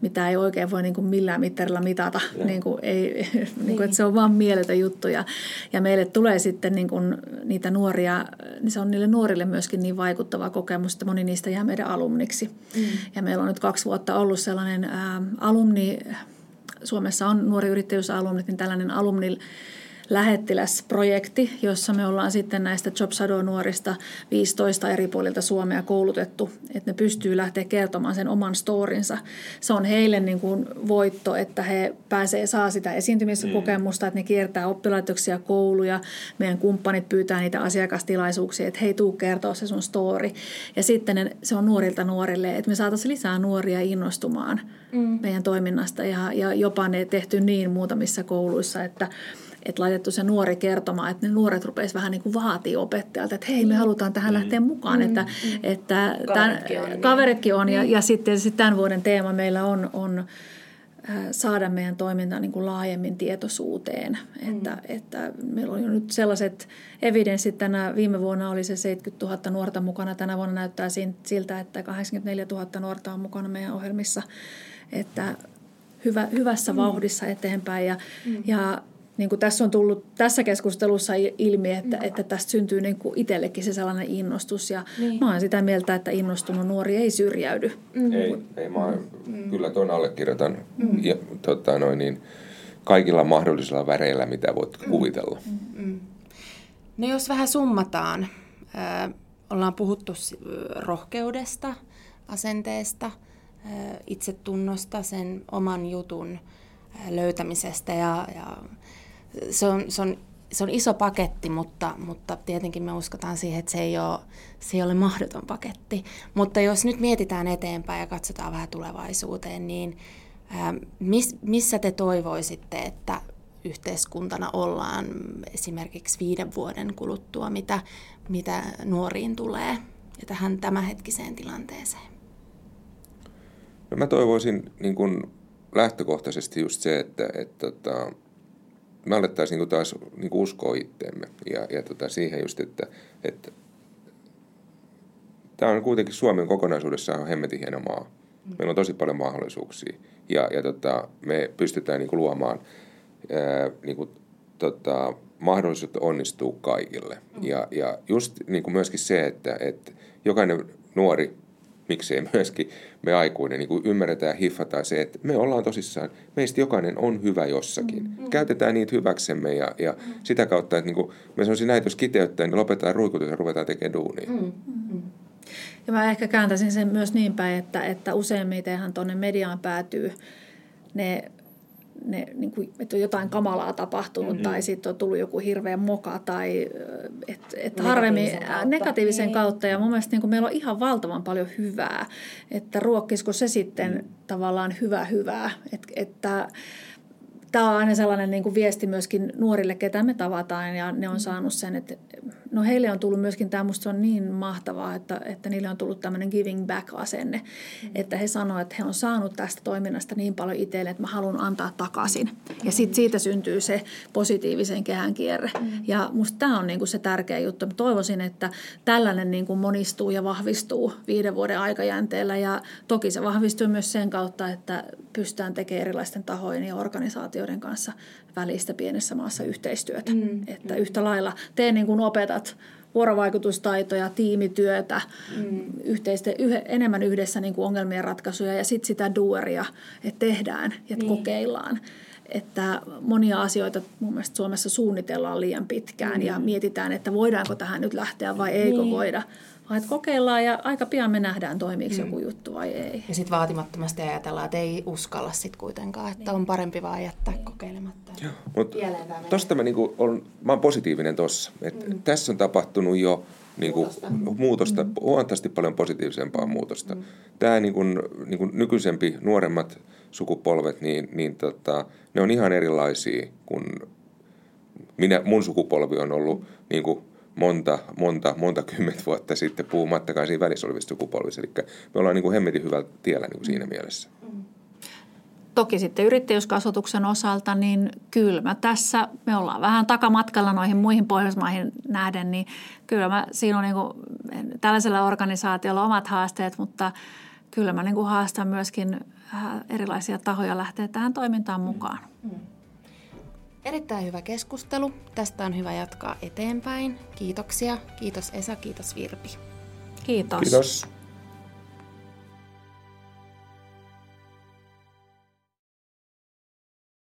mitä ei oikein voi niin kuin millään mittarilla mitata. Niin kuin ei, niin kuin, että se on vaan mieletön juttu. Ja, ja meille tulee sitten niin kuin niitä nuoria, niin se on niille nuorille myöskin niin vaikuttava kokemus, että moni niistä jää meidän alumniksi. Mm. Ja meillä on nyt kaksi vuotta ollut sellainen ä, alumni, Suomessa on nuori yrittäjyysalumnit, niin tällainen alumni lähettiläsprojekti, jossa me ollaan sitten näistä Job nuorista 15 eri puolilta Suomea koulutettu, että ne pystyy lähteä kertomaan sen oman storinsa. Se on heille niin kuin voitto, että he pääsee, saa sitä esiintymiskokemusta, että ne kiertää oppilaitoksia, kouluja, meidän kumppanit pyytää niitä asiakastilaisuuksia, että hei, tuu kertoa se sun story. Ja sitten ne, se on nuorilta nuorille, että me saataisiin lisää nuoria innostumaan mm. meidän toiminnasta ja, ja jopa ne tehty niin muutamissa kouluissa, että että laitettu se nuori kertomaan, että ne nuoret rupeaisi vähän niin kuin vaatii opettajalta, että hei me mm. halutaan tähän mm. lähteä mukaan, mm. että, mm. että kaveritkin on, niin. kaveritkin on ja, mm. ja sitten sit tämän vuoden teema meillä on, on äh, saada meidän toiminta niin kuin laajemmin tietoisuuteen. Mm. Että, että meillä on jo nyt sellaiset evidenssit tänä viime vuonna oli se 70 000 nuorta mukana. Tänä vuonna näyttää siltä, että 84 000 nuorta on mukana meidän ohjelmissa. Että hyvä, hyvässä mm. vauhdissa eteenpäin. Ja, mm. ja niin kuin tässä on tullut tässä keskustelussa ilmi, että, mm. että tästä syntyy niin kuin itsellekin se sellainen innostus. Ja niin. mä olen sitä mieltä, että innostunut nuori ei syrjäydy. Mm. Ei, ei mä mm. kyllä tuon allekirjoitan mm. ja, tota, noin, niin, kaikilla mahdollisilla väreillä, mitä voit mm. kuvitella. Mm. Mm. No jos vähän summataan, äh, ollaan puhuttu rohkeudesta, asenteesta, äh, itsetunnosta, sen oman jutun löytämisestä ja, ja se on, se on, se on iso paketti, mutta, mutta tietenkin me uskotaan siihen, että se ei, ole, se ei ole mahdoton paketti. Mutta jos nyt mietitään eteenpäin ja katsotaan vähän tulevaisuuteen, niin ää, miss, missä te toivoisitte, että yhteiskuntana ollaan esimerkiksi viiden vuoden kuluttua, mitä, mitä nuoriin tulee? ja tähän tämänhetkiseen tilanteeseen? No mä toivoisin niin kun lähtökohtaisesti just se, että, että, että me alettaisiin niin taas niin uskoa itteemme ja, ja tota, siihen just, että, että tämä on kuitenkin Suomen kokonaisuudessaan hemmetin hieno maa. Meillä on tosi paljon mahdollisuuksia ja, ja tota, me pystytään niin kuin luomaan ää, niin kuin, tota, mahdollisuudet onnistuu kaikille. Ja, ja just niin kuin myöskin se, että, että jokainen nuori, miksei myöskin me aikuinen, niin kuin ymmärretään ja hiffataan se, että me ollaan tosissaan, meistä jokainen on hyvä jossakin. Mm. Käytetään niitä hyväksemme ja, ja mm. sitä kautta, että niin kuin me sanoisin näitä, jos kiteyttää, niin lopetetaan ruikutus ja ruvetaan tekemään duunia. Mm. Mm. Ja mä ehkä kääntäisin sen myös niin päin, että, että useimmitenhan tuonne mediaan päätyy ne ne, niin kuin, että on jotain kamalaa tapahtunut mm-hmm. tai sitten on tullut joku hirveä moka tai että et harvemmin kautta. negatiivisen niin. kautta. Ja mun mielestä niin kuin meillä on ihan valtavan paljon hyvää, että ruokkisiko se sitten mm. tavallaan hyvä hyvää. että että tämä on aina sellainen niin kuin viesti myöskin nuorille, ketä me tavataan ja ne on mm. saanut sen, että no heille on tullut myöskin tämä, musta on niin mahtavaa, että, että niille on tullut tämmöinen giving back-asenne, mm. että he sanoivat, että he on saanut tästä toiminnasta niin paljon itselle, että mä haluan antaa takaisin. Ja sitten siitä syntyy se positiivisen kehän kierre. Mm. Ja musta tämä on niin kuin se tärkeä juttu. Mä toivoisin, että tällainen niin kuin monistuu ja vahvistuu viiden vuoden aikajänteellä ja toki se vahvistuu myös sen kautta, että pystytään tekemään erilaisten tahojen ja organisaatioiden kanssa välistä pienessä maassa yhteistyötä. Mm. Että yhtä lailla tee niin kuin opetat vuorovaikutustaitoja, tiimityötä, mm. yhteistä, yh, enemmän yhdessä niin kuin ongelmien ratkaisuja ja sitten sitä dueria, että tehdään ja niin. kokeillaan. Että monia asioita mun mielestä Suomessa suunnitellaan liian pitkään mm. ja mietitään, että voidaanko tähän nyt lähteä vai eikö niin. voida vaan että kokeillaan ja aika pian me nähdään, toimiiko mm. joku juttu vai ei. Ja sitten vaatimattomasti ajatellaan, että ei uskalla sitten kuitenkaan, että niin. on parempi vaan jättää niin. kokeilematta. Joo, mutta tosta mä, niinku on, mä oon positiivinen tossa. mm. Tässä on tapahtunut jo niinku, muutosta, muutosta mm. huomattavasti paljon positiivisempaa muutosta. Mm. Tämä niinku, niinku nykyisempi, nuoremmat sukupolvet, niin, niin tota, ne on ihan erilaisia kuin minä, mun sukupolvi on ollut niin kuin monta, monta, monta kymmentä vuotta sitten, puhumattakaan siinä välissä olevista sukupolvista. Eli me ollaan niin kuin hemmetin hyvällä tiellä niin kuin siinä mm. mielessä. Mm. Toki sitten yrittäjyyskasvatuksen osalta, niin kyllä mä tässä, me ollaan vähän takamatkalla noihin muihin Pohjoismaihin nähden, niin kyllä mä, siinä on niin kuin, tällaisella organisaatiolla omat haasteet, mutta kyllä mä niin kuin haastan myöskin äh, erilaisia tahoja lähteä tähän toimintaan mukaan. Mm. Erittäin hyvä keskustelu. Tästä on hyvä jatkaa eteenpäin. Kiitoksia. Kiitos Esa, kiitos Virpi. Kiitos. Kiitos.